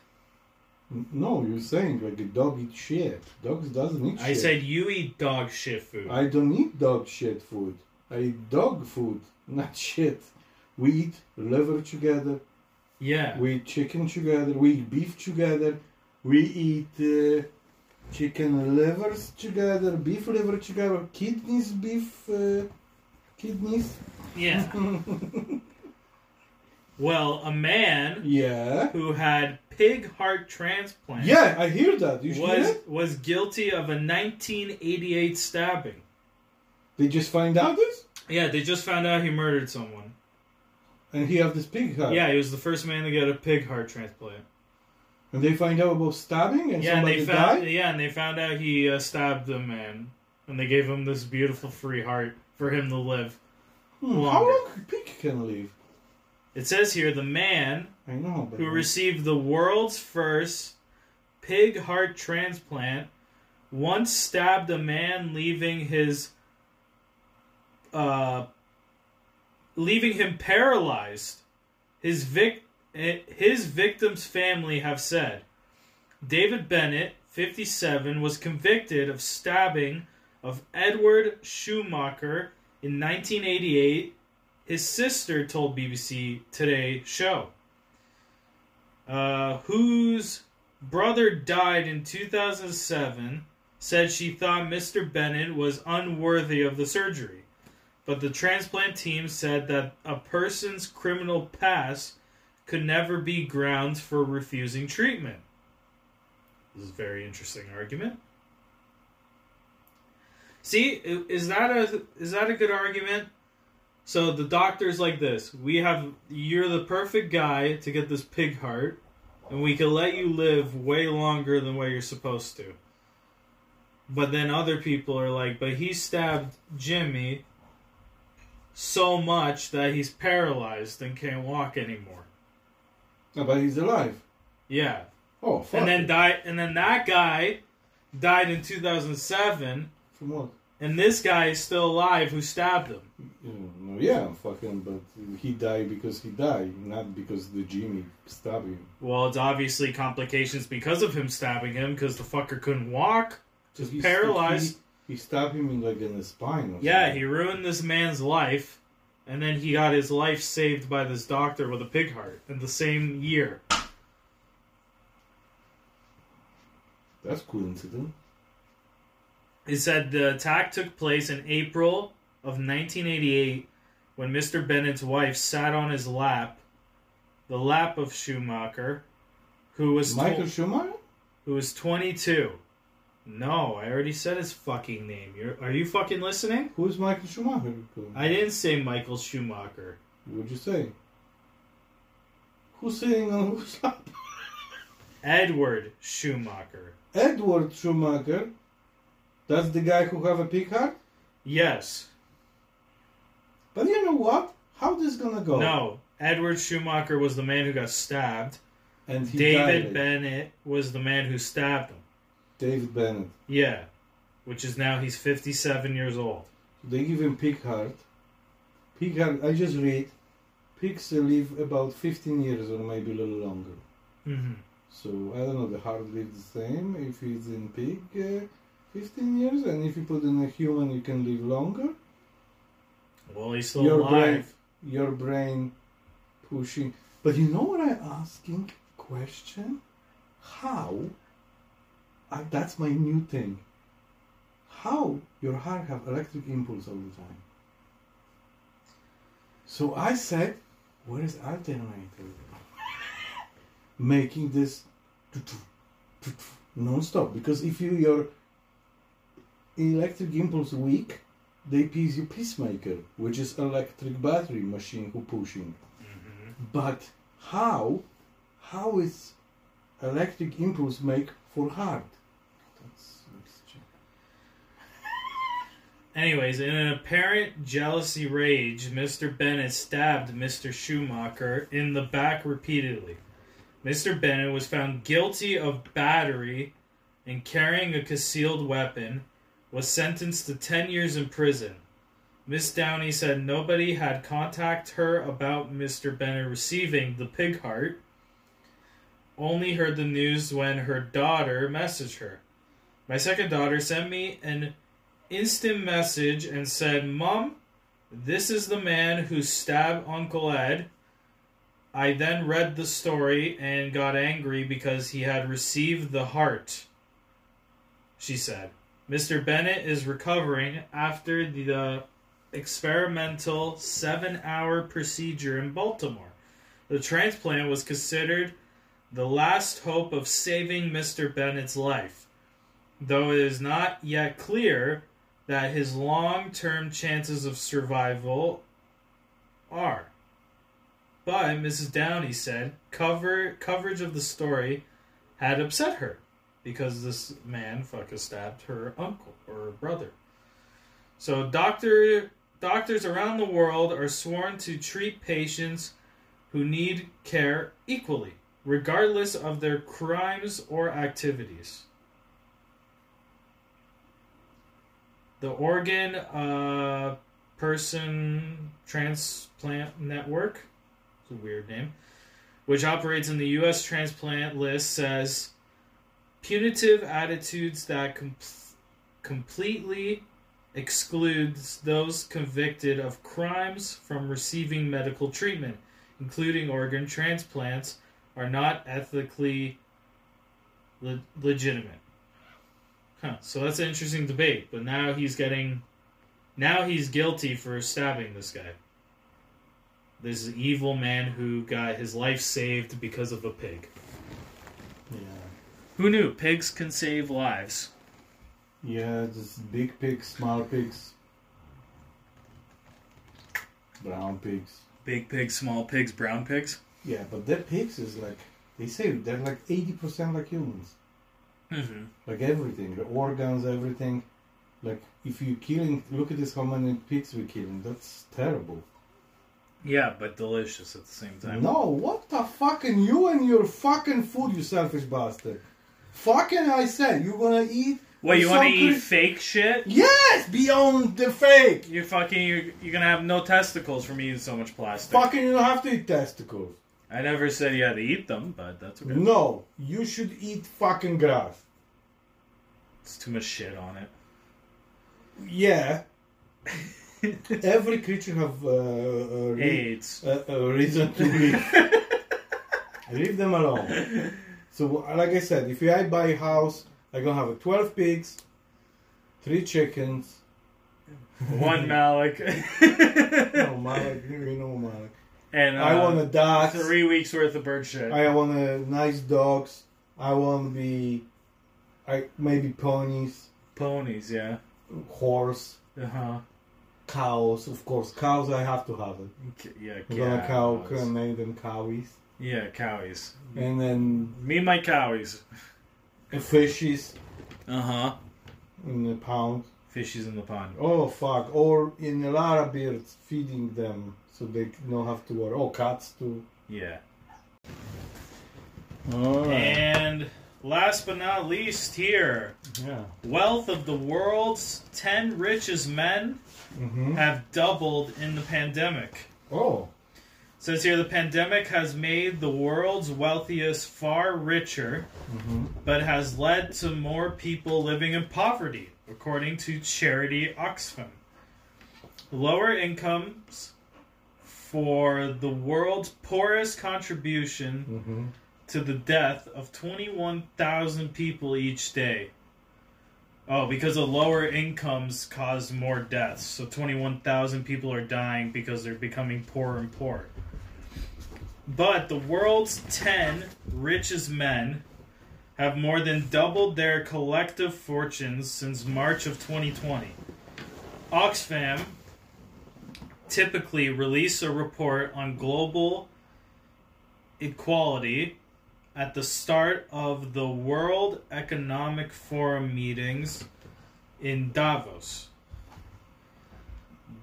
No, you're saying like a dog eats shit. Dogs doesn't eat shit. I said you eat dog shit food. I don't eat dog shit food. I eat dog food, not shit. We eat liver together. yeah. We eat chicken together. We eat beef together. We eat uh, chicken livers together, beef liver together, kidneys, beef uh, kidneys. Yeah. well, a man Yeah. who had pig heart transplant Yeah, I hear that. You was it? was guilty of a 1988 stabbing. They just find out this, Yeah, they just found out he murdered someone. And he have this pig heart. Yeah, he was the first man to get a pig heart transplant. And they find out about stabbing, and yeah, and somebody they found died. yeah, and they found out he uh, stabbed the man, and they gave him this beautiful free heart for him to live. Hmm, longer. How long a pig can live? It says here the man I know, who received the world's first pig heart transplant once stabbed a man leaving his uh leaving him paralyzed his vic his victim's family have said David Bennett 57 was convicted of stabbing of Edward Schumacher in 1988 his sister told BBC Today show uh, whose brother died in 2007, said she thought Mr. Bennett was unworthy of the surgery. But the transplant team said that a person's criminal past could never be grounds for refusing treatment. This is a very interesting argument. See, is that a is that a good argument? So the doctor's like this: we have you're the perfect guy to get this pig heart, and we can let you live way longer than what you're supposed to. But then other people are like, but he stabbed Jimmy so much that he's paralyzed and can't walk anymore. No, but he's alive. Yeah, Oh, fuck. and then it. die, and then that guy died in 2007, From what? and this guy is still alive who stabbed him. Mm, yeah, fucking, but he died because he died, not because the Jimmy stabbed him. Well, it's obviously complications because of him stabbing him because the fucker couldn't walk, just paralyzed. He, he stabbed him in, like in the spine. Or Yeah, something. he ruined this man's life, and then he got his life saved by this doctor with a pig heart in the same year. That's coincidence. It said the attack took place in April of 1988 when Mr. Bennett's wife sat on his lap, the lap of Schumacher, who was Michael Schumacher? who was 22. No, I already said his fucking name. You're, are you fucking listening? Who's Michael Schumacher? I didn't say Michael Schumacher. What'd you say? Who's sitting on whose lap? Edward Schumacher. Edward Schumacher. That's the guy who have a pig heart? Yes. But you know what? How this gonna go? No. Edward Schumacher was the man who got stabbed. And David died. Bennett was the man who stabbed him. David Bennett. Yeah. Which is now he's 57 years old. They give him pig heart. Pig heart, I just read. Pigs live about 15 years or maybe a little longer. hmm So I don't know, the heart lives the same if it's in pig uh, 15 years, and if you put in a human, you can live longer. Well, he's still Your alive. Your brain pushing. But you know what I'm asking? Question? How? I, that's my new thing. How your heart have electric impulse all the time? So I said, where is alternator? Making this non-stop because if you your electric impulse weak, they piece you peacemaker, which is electric battery machine who pushing. Mm-hmm. But how, how is electric impulse make for heart? Anyways, in an apparent jealousy rage, Mr. Bennett stabbed Mr. Schumacher in the back repeatedly. Mr. Bennett was found guilty of battery and carrying a concealed weapon, was sentenced to 10 years in prison. Miss Downey said nobody had contacted her about Mr. Bennett receiving the pig heart, only heard the news when her daughter messaged her. My second daughter sent me an instant message and said, Mom, this is the man who stabbed Uncle Ed. I then read the story and got angry because he had received the heart. She said, Mr. Bennett is recovering after the experimental seven hour procedure in Baltimore. The transplant was considered the last hope of saving Mr. Bennett's life, though it is not yet clear that his long term chances of survival are. But Mrs. Downey said cover coverage of the story had upset her because this man fucking stabbed her uncle or her brother. So doctor doctors around the world are sworn to treat patients who need care equally, regardless of their crimes or activities. The Organ uh, Person Transplant Network, it's a weird name, which operates in the U.S. transplant list, says punitive attitudes that com- completely excludes those convicted of crimes from receiving medical treatment, including organ transplants, are not ethically le- legitimate. Huh. So that's an interesting debate. But now he's getting, now he's guilty for stabbing this guy. This evil man who got his life saved because of a pig. Yeah. Who knew pigs can save lives? Yeah, just big pigs, small pigs, brown pigs. Big pigs, small pigs, brown pigs. Yeah, but their pigs is like they say they're like eighty percent like humans. Mm-hmm. Like everything, the organs, everything. Like if you're killing, look at this how many pigs we're killing. That's terrible. Yeah, but delicious at the same time. No, what the fucking you and your fucking food, you selfish bastard. Fucking I said, you're gonna eat. What you want to eat fake shit? Yes, beyond the fake. You're fucking. You're, you're gonna have no testicles from eating so much plastic. Fucking, you don't have to eat testicles. I never said you had to eat them, but that's okay. No, you should eat fucking grass. It's too much shit on it. Yeah. Every creature have uh, a, re- AIDS. reason to live. Leave them alone. So, like I said, if I buy a house, I'm gonna have 12 pigs, three chickens. One Malik. No, Malik, you know Malik. And uh, I want a dog. three weeks worth of bird shit. I want a nice dogs. I want to be, I maybe ponies, Ponies, yeah. horse, Uh huh. cows. Of course, cows. I have to have it. Yeah, I'm gonna cow, cows. name them cowies, Yeah, cowies. and then Me and my cowies. fishes Uh huh. in the pound. Fishes in the pond. Oh fuck! Or in a lot of birds, feeding them so they don't have to worry. Oh, cats too. Yeah. Oh, And last but not least, here, yeah. wealth of the world's ten richest men Mm-hmm. have doubled in the pandemic. Oh, Says here the pandemic has made the world's wealthiest far richer, mm-hmm. but has led to more people living in poverty, according to Charity Oxfam. Lower incomes for the world's poorest contribution Mm-hmm. to the death of 21,000 people each day. Oh, because of lower incomes cause more deaths. So 21,000 people are dying because they're becoming poorer and poorer. But the world's 10 richest men have more than doubled their collective fortunes since March of 2020. Oxfam typically release a report on global equality at the start of the World Economic Forum meetings in Davos.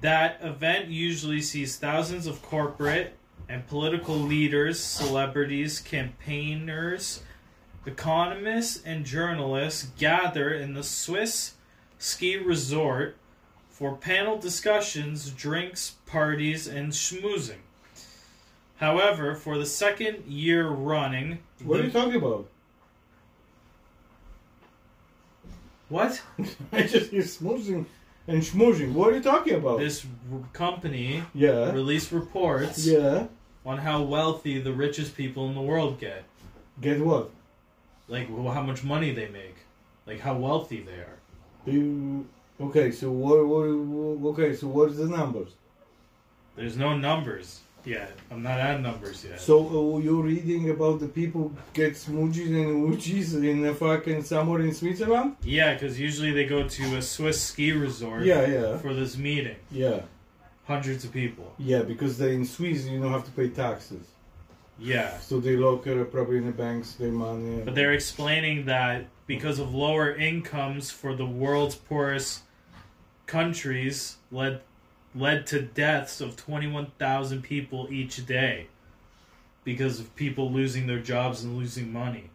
That event usually sees thousands of corporate and political leaders, celebrities, campaigners, economists, and journalists gather in the Swiss ski resort for panel discussions, drinks, parties, and schmoozing. However, for the second year running, What are you talking about? what? I just hear smooshing and schmoozing. What are you talking about? This r- company yeah. released reports Yeah. on how wealthy the richest people in the world get, Get what? Like how much money they make, like how wealthy they are. You okay? So what? What? okay. So what's the numbers? There's no numbers yet. I'm not at numbers yet. So uh, you're reading about the people get smoochies and woochies in a fucking somewhere in Switzerland? Yeah, because usually they go to a Swiss ski resort Yeah, yeah, for this meeting. yeah, Hundreds of people. yeah. Because they in Swiss you don't have to pay taxes, Yeah. so they lock it probably in the banks their money. But they're explaining that because of lower incomes for the world's poorest countries led led to deaths of 21,000 people each day because of people losing their jobs and losing money.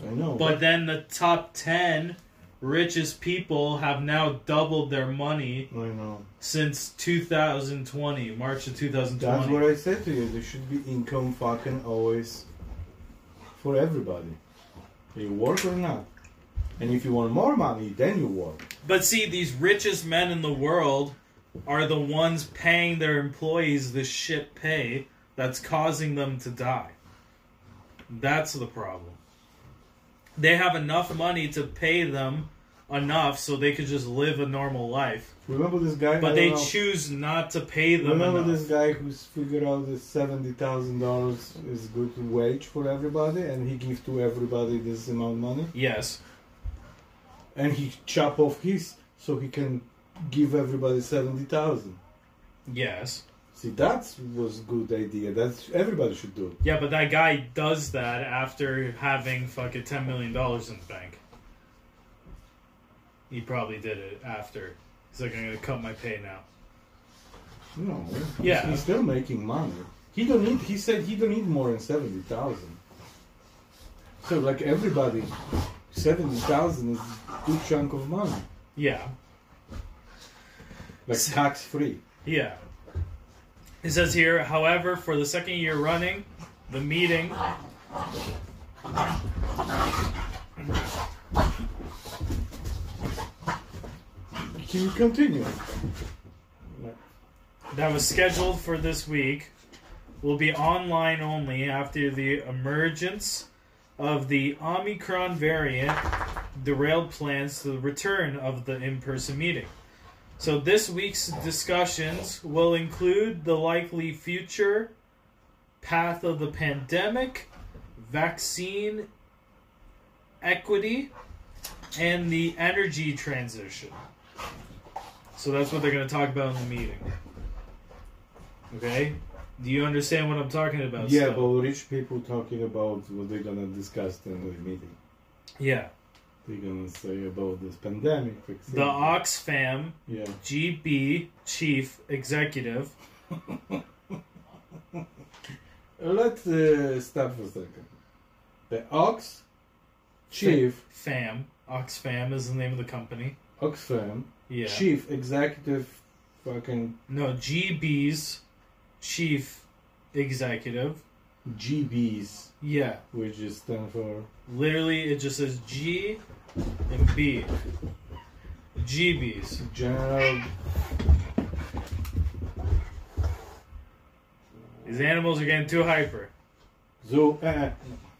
I know. But then the top 10 richest people have now doubled their money I know. since 2020, March of 2020. That's what I said to you. There should be income fucking always for everybody. You work or not. And if you want more money, then you work. But see, these richest men in the world are the ones paying their employees the shit pay that's causing them to die. That's the problem. They have enough money to pay them enough so they could just live a normal life. Remember this guy? But they know. choose not to pay them Remember enough. this guy who's figured out that seventy thousand dollars is good wage for everybody, and he gives to everybody this amount of money, Yes. and he chop off his so he can give everybody seventy thousand. Yes. See, that was good idea. That's everybody should do. Yeah, but that guy does that after having fucking $10 million in the bank. He probably did it after. He's like, I'm gonna cut my pay now. No, Yeah. he's still making money. He don't need. He said he don't need more than seventy thousand. So like everybody, seventy thousand is a good chunk of money, Yeah. like tax free. Yeah. It says here, however, for the second year running, the meeting Can you continue? that was scheduled for this week will be online only after the emergence of the Omicron variant derailed plans to the return of the in person meeting. So, this week's discussions will include the likely future path of the pandemic, vaccine equity, and the energy transition. So, that's what they're going to talk about in the meeting. Okay? Do you understand what I'm talking about? Yeah, still? but rich people talking about what they're gonna discuss in the meeting. yeah. They're gonna say about this pandemic. vaccine. The Oxfam Yeah. GB chief executive. Let's uh, stop for a second. The Ox Chief Fam. Oxfam is the name of the company. Oxfam Yeah. Chief Executive fucking No, GB's chief executive. GBs, Yeah. which is stand for Literally, it just says G and B. GB's. General. These animals are getting too hyper. Zoo. Eh, eh.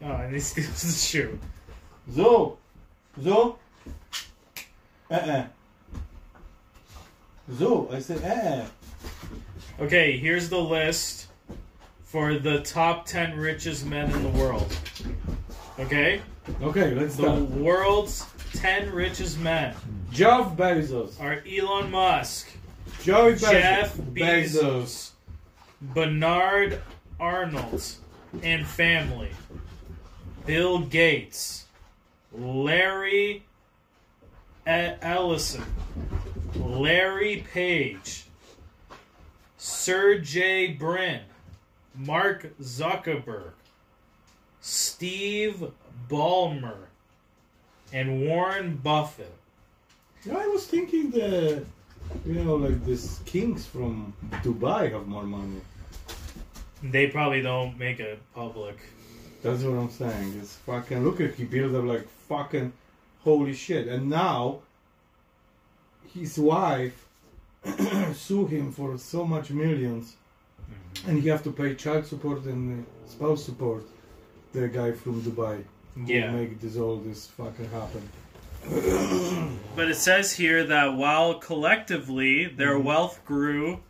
Oh, and he steals the shoe. Zo. Zo. Eh, eh. Zo. I said eh. Okay, here's the list for the top 10 richest men in the world. Okay? Okay, let's go. The start. world's 10 richest men Jeff Bezos. are Elon Musk, Joey Bezos. Jeff Bezos, Bernard Arnold and family, Bill Gates, Larry Ellison, Larry Page, Sergey Brin, Mark Zuckerberg, Steve Ballmer, and Warren Buffett. Yeah, I was thinking that, you know, like these kings from Dubai have more money. They probably don't make it public. That's what I'm saying. It's fucking look at he built up like fucking holy shit. And now his wife sue him for so much 1000000s and he have to pay child support and uh, spouse support. The guy from Dubai Yeah. make this all this fucking happen. But it says here that while collectively their mm-hmm. wealth grew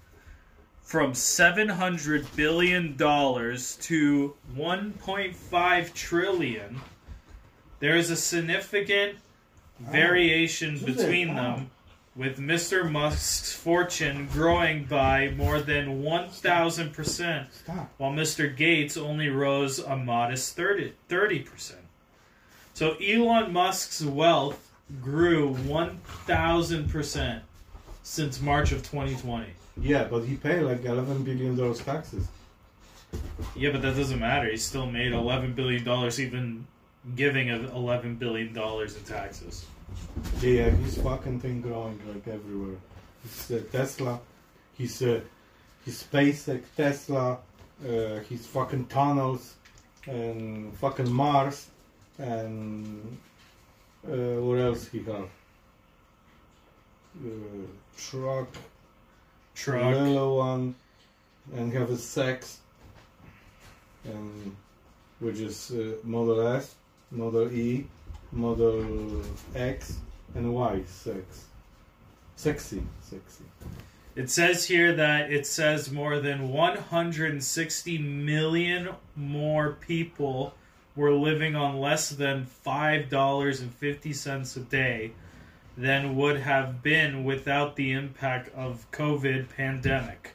from $700 billion to 1.5 trillion, there is a significant ah, variation So between them, with Mr. Musk's fortune growing by more than 1,000%, Stop. while Mr. Gates only rose a modest 30, 30%. So Elon Musk's wealth grew 1,000% since March of 2020. Yeah, but he paid like eleven billion dollars in taxes. Yeah, but that doesn't matter. He still made $11 billion, even giving of $11 billion in taxes. Yeah, his fucking thing growing like everywhere. His uh, Tesla, his uh, his SpaceX Tesla, uh, his fucking tunnels, and fucking Mars, and uh, what else he have? Uh, truck, Truck. little one, and have a sex, and which is uh, Model S, Model E, Model X, and Y sex. Sexy, sexy. It says here that it says more than 160 million more people were living on less than $5.50 a day than would have been without the impact of COVID pandemic.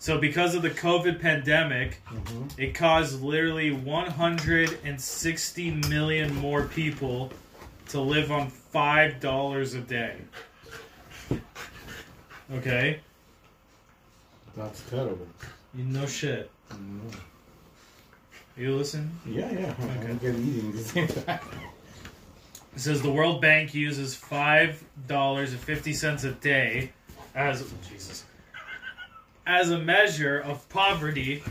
So because of the COVID pandemic, Mm-hmm. it caused literally 160 million more people to live on $5 a day. Okay? That's terrible. You know shit. Mm. You listen? Yeah, yeah. Okay. I'm getting eating at the same time. It says the World Bank uses five dollars and fifty cents a day as Jesus as a measure of poverty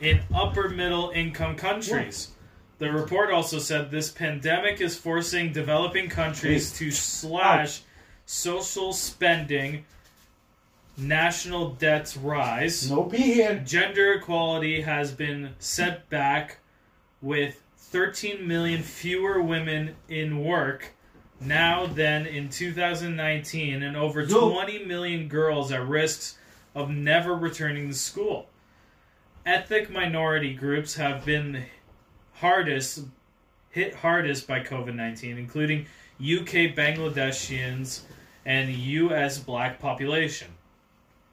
in upper middle income countries. The report also said this pandemic is forcing developing countries to slash social spending, national debts rise. No pee here. Gender equality has been set back with 13 million fewer women in work now than in 2019 and over Yo. 20 million girls at risks of never returning to school. Ethnic minority groups have been hardest hit hardest by COVID-19 including UK Bangladeshians and US black population.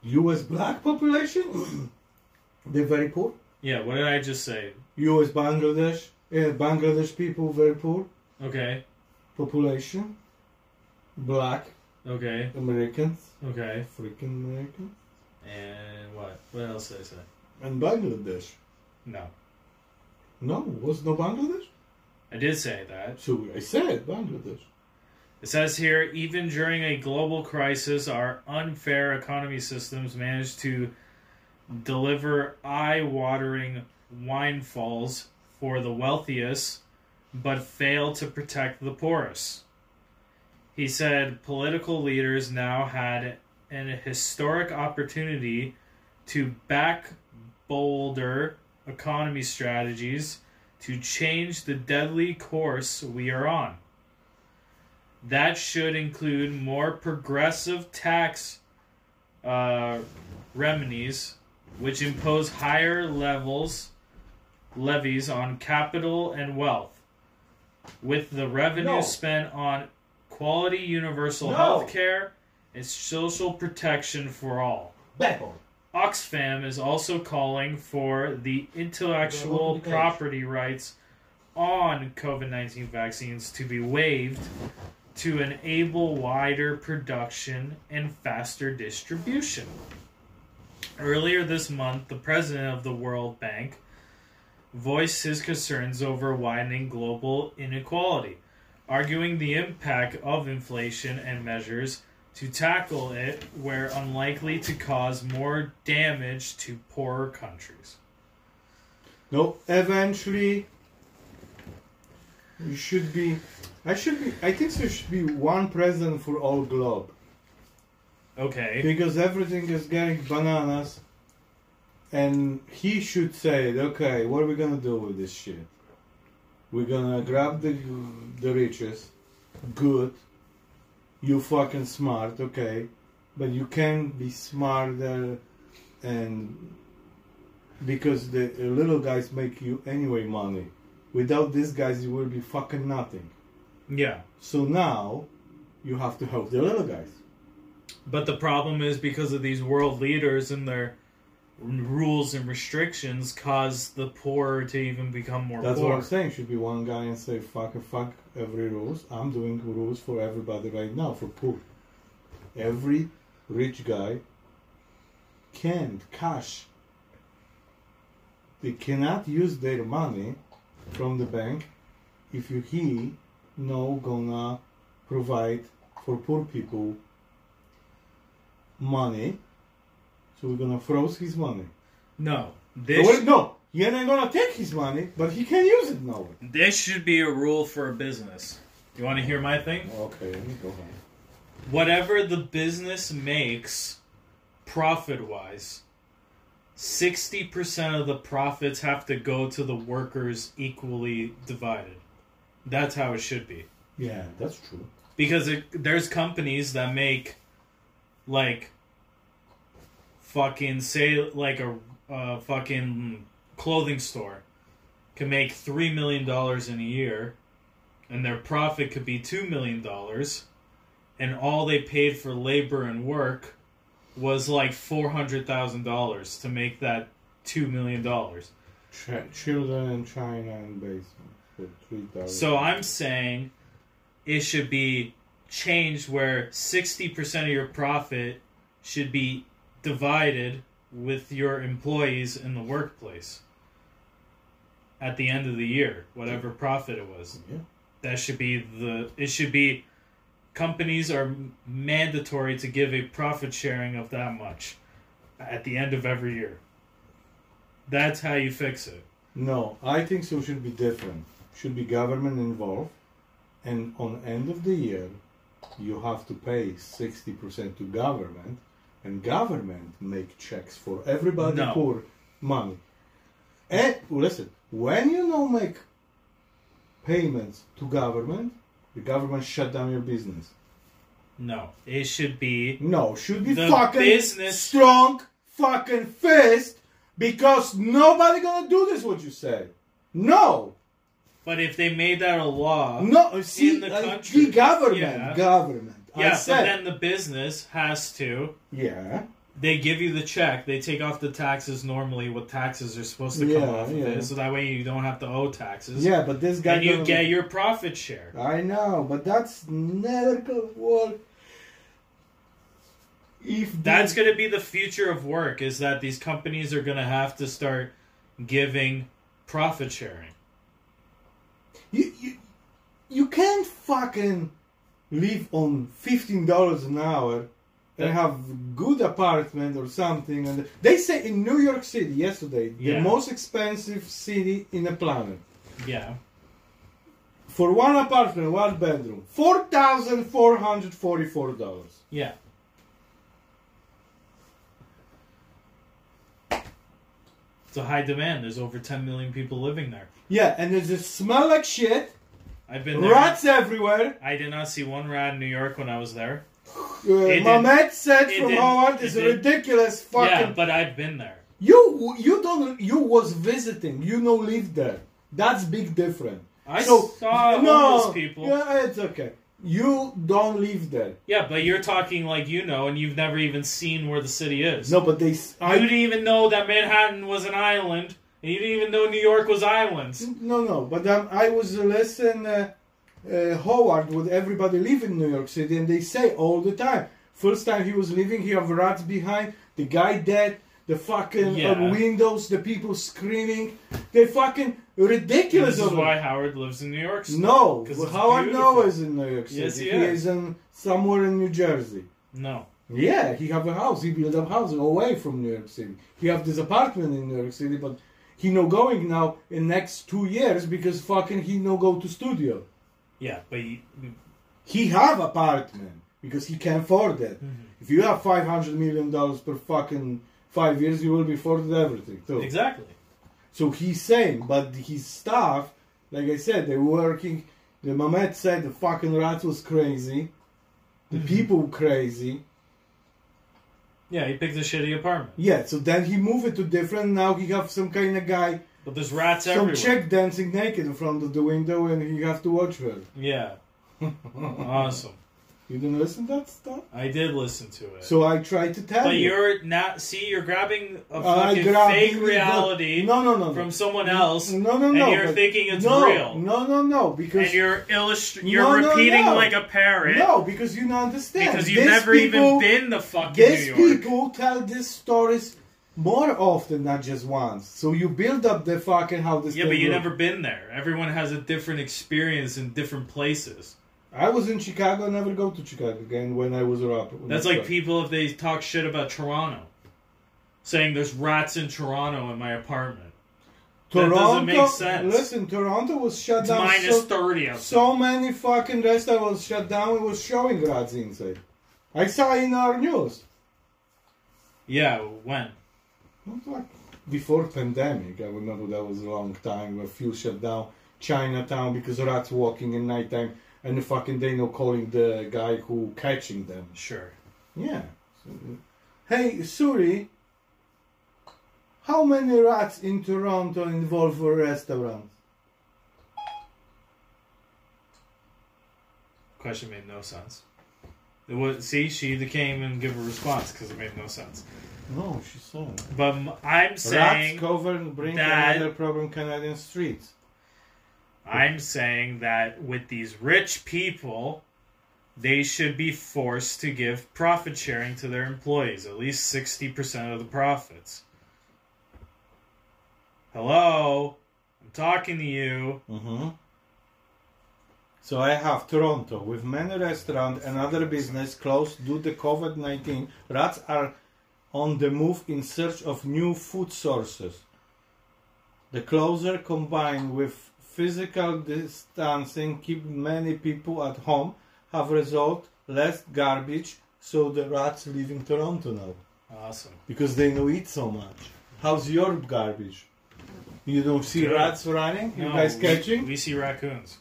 U.S. black population? They're very poor. Yeah, what did I just say? U.S. Bangladesh, uh, Bangladesh people very poor Okay. population. Black Okay. Americans, Okay. African Americans, And what? What else did I say? and Bangladesh. No. No, was no Bangladesh. I did say that. So I said Bangladesh. It says here, even during a global crisis, our unfair economy systems managed to deliver eye-watering windfalls for the wealthiest, but fail to protect the poorest. He said political leaders now had an historic opportunity to back bolder economy strategies to change the deadly course we are on. That should include more progressive tax uh, remedies, which impose higher levels levies on capital and wealth, with the revenue No. spent on quality universal No. health care and social protection for all. Beppo. Oxfam is also calling for the intellectual property rights on COVID 19 vaccines to be waived to enable wider production and faster distribution. Earlier this month, the president of the World Bank voiced his concerns over widening global inequality, arguing the impact of inflation and measures to tackle it were unlikely to cause more damage to poorer countries. No, eventually you should be. I should be. I think there should be one president for all globe Okay. because everything is getting bananas, and he should say, "Okay, what are we gonna do with this shit? We're gonna grab the the riches, good. You fucking smart, okay, but you can be smarter, and because the little guys make you anyway money. Without these guys, you will be fucking nothing. Yeah. So now, you have to help the little guys. But the problem is because of these world leaders and their rules and restrictions cause the poor to even become more That's poor. what I'm saying. Should be one guy and say fuck fuck every rules. I'm doing rules for everybody right now for poor. Every rich guy can't cash. They cannot use their money from the bank if you he no gonna provide for poor people money. So we're gonna froze his money. No. No, This wait, no, he ain't gonna take his money, but he can use it now. this should be a rule for a business. You want to hear my thing? Okay, let me go home. whatever the business makes profit wise 60% of the profits have to go to the workers equally divided that's how it should be Yeah, that's true. because it, there's companies that make like fucking say like a uh, fucking clothing store can make three million dollars in a year and their profit could be two million dollars and all they paid for labor and work was like four hundred thousand dollars to make that two million dollars Ch- children in China and basement for three thousand. So I'm saying it should be changed where 60% of your profit should be divided with your employees in the workplace. at the end of the year, whatever profit it was. Yeah. That should be the. It should be. Companies are mandatory to give a profit sharing of that much at the end of every year. That's how you fix it. No, I think so should be different. Should be government involved, and on end of the year, you have to pay sixty percent to government, and government make checks for everybody No. poor money. And listen, when you don't make payments to government, the government shut down your business. No, it should be No, should be fucking business- strong fucking fist because nobody gonna do this. What you say? No. But if they made that a law, No, see, in the country. the government, Yeah. government. I yeah, but then the business has to. yeah, They give you the check. They take off the taxes normally. What taxes are supposed to come Yeah, off of yeah. it, so that way you don't have to owe taxes. yeah, but this guy. and you get your profit share. I know, but that's never gonna work. If That's going to be the future of work. Is that these companies are going to have to start giving profit sharing. you, you, you can't fucking live on fifteen dollars an hour and have good apartment or something. And they say in New York City yesterday, Yeah. the most expensive city in the planet. Yeah. For one apartment, one bedroom, four thousand four hundred forty-four dollars. Yeah. It's a high demand. There's over 10 million people living there. Yeah, and does it smell like shit? I've been there. Rats everywhere. I did not see one rat in New York when I was there. Uh, Mamet said it from did- Howard is did- ridiculous. Fucking. Yeah, but I've been there. You you don't you was visiting. You no live there. That's big difference. I so saw no, homeless people. Yeah. It's okay. You don't live there. Yeah, but you're talking like you know, and you've never even seen where the city is. No, but they. s- you I, didn't even know that Manhattan was an island, and you didn't even know New York was islands. no, no. But um, I was listen uh, uh, Howard with everybody live in New York City, and they say all the time. First time he was living, he have rats behind. The guy dead. The fucking Yeah. uh, windows. The people screaming. They fucking ridiculous. This is why Howard lives in New York. still. No, well, Howard. Noah is in New York City. Yes, he he is. in somewhere in New Jersey. No. Yeah, he have a house. He build a house away from New York City. He have this apartment in New York City, but he no going now in next two years because fucking he no go to studio. Yeah, but you, He have apartment because he can afford it. Mm-hmm. If you have five hundred million dollars per fucking five years, you will be afforded everything too. exactly. So he's saying, but his staff, like I said, they're working. The Mamet said the fucking rat was crazy. The Mhm. people crazy. Yeah, he picked a shitty apartment, Yeah, so then he moved it to different. Now he have some kind of guy, but there's rats some everywhere. chick dancing naked in front of the window, and he have to watch her. Yeah, awesome. You didn't listen to that stuff? I did listen to it. So I tried to tell but you. you're not. See, you're grabbing a uh, fucking grabbed fake it, reality No, no, no, no. from someone else, No, no, no. and you're but- thinking it's no, real. No, no, no. Because and you're illustr- You're No, repeating like a parrot no, because you don't understand. because you've These never people, even been the fucking New These York. people tell these stories more often, not just once. So you build up the fucking how this. Yeah, but you works. never been there. Everyone has a different experience in different places. I was in Chicago. I never go to Chicago again when I was a rapper. That's like people if they talk shit about Toronto, saying there's rats in Toronto in my apartment. that Toronto. doesn't make sense. Listen, Toronto was shut It's down. minus so, thirty outside. so many fucking restaurants was shut down. It was showing rats inside. I saw in our news. Yeah, when? Like before pandemic. I remember that was a long time. A few shut down Chinatown because rats walking in nighttime, and the fucking no calling the guy who catching them. Sure. Yeah. Hey, Siri, how many rats in Toronto involve a restaurant? Question made no sense. It was see she either came and give a response because it made no sense. No, she said. But m- I'm saying Rats cover and bring that- another problem Canadian streets. I'm saying that with these rich people, they should be forced to give profit sharing to their employees, at least sixty percent of the profits. Hello, I'm talking to you. Mm-hmm. So I have Toronto with many restaurants and other business closed due to COVID-19. Rats are on the move in search of new food sources. The closure combined with physical distancing keep many people at home have result less garbage so the rats in Toronto now Awesome. because they don't eat so much. How's your garbage? You don't see Good. rats running? You guys catching? We, see raccoons.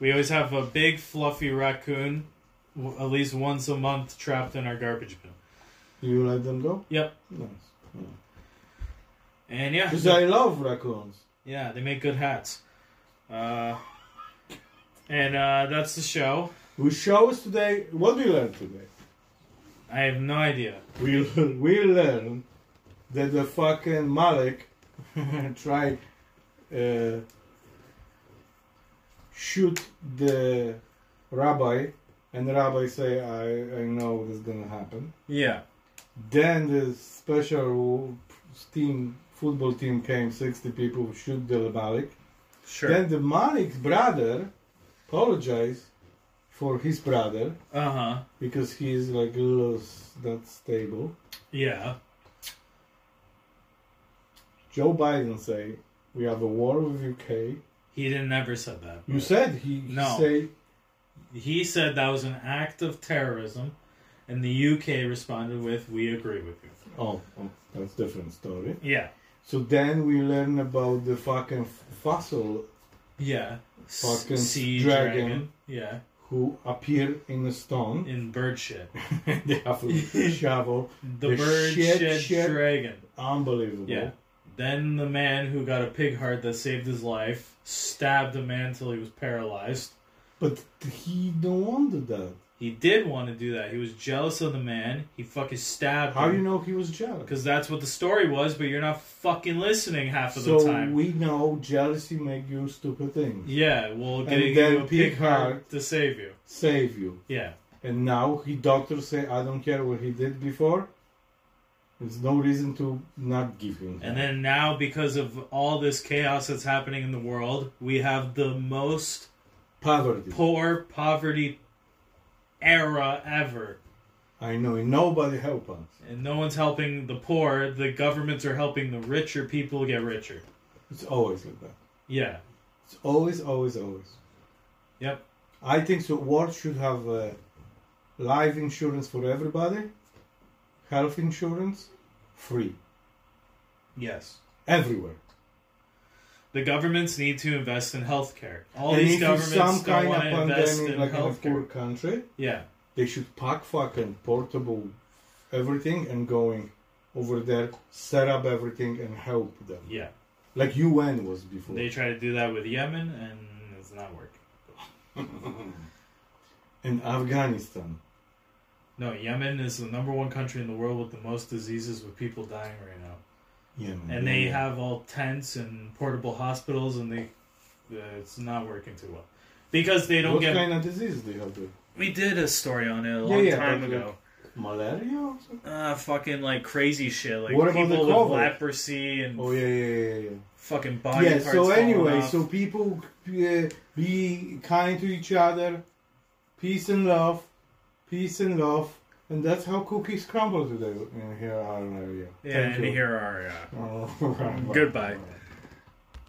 We always have a big fluffy raccoon, w- at least once a month, trapped in our garbage bin. You let them go? Yep. Nice. And yeah, Because I love raccoons. yeah, they make good hats. Uh, and uh, that's the show. We show us today. What do we learn today? I have no idea. We we learn that the fucking Malik tried uh, shoot the rabbi, and the rabbi say, "I I know what's gonna happen." Yeah. Then the special team football team came, sixty people shoot the Malik. Sure. Then the Malik's brother apologized for his brother Uh huh. because he is like a little not stable. Yeah. Joe Biden say we have a war with UK. He didn't never said that. You said he, he No. say He said that was an act of terrorism, and the UK responded with, "We agree with you." oh, oh that's different story. Yeah. So then we learn about the fucking fossil Yeah. Fucking sea dragon. dragon. Yeah. who appear in the stone. In bird shit. they have shovel. The, The bird shit, shit, shit. dragon. Unbelievable. Yeah. Then the man who got a pig heart that saved his life stabbed a man till he was paralyzed. But he don't want to that. He did want to do that. He was jealous of the man. He fucking stabbed him. How him. you know he was jealous? Because that's what the story was, but you're not fucking listening half of So the time. we know jealousy make you stupid things. yeah, we'll get And you then a pig pig heart heart. to save you. Save you. Yeah. And now he doctors say I don't care what he did before. There's no reason to not give him. And then now, because of all this chaos that's happening in the world, we have the most poverty. poor poverty era ever. I know and nobody help us. And no one's helping the poor. The governments are helping the richer people get richer. It's always like that. Yeah. It's always, always, always. Yep. I think so. World should have uh, life insurance for everybody, health insurance, free Yes. everywhere. The governments need to invest in healthcare. All and these governments some don't of want to invest in like in a poor country, Yeah. they should pack fucking portable everything and going over there, set up everything and help them. Yeah. Like UN was before. They try to do that with Yemen, and it's not working. in Afghanistan. No, Yemen is the number one country in the world with the most diseases with people dying right now. Yeah, and they have all tents and portable hospitals, and they uh, it's not working too well because they don't what get. What kind of disease they have there? We did a story on it a Yeah, long yeah, time ago. Malaria or something? Uh, fucking like crazy shit, like What people with leprosy and Oh yeah, yeah, yeah, yeah. fucking body yeah. parts. So anyway, so people uh, be kind to each other, peace and love, peace and love, and that's how cookies crumble today in here our area. yeah, Thank and you. here are uh, Oh, Goodbye.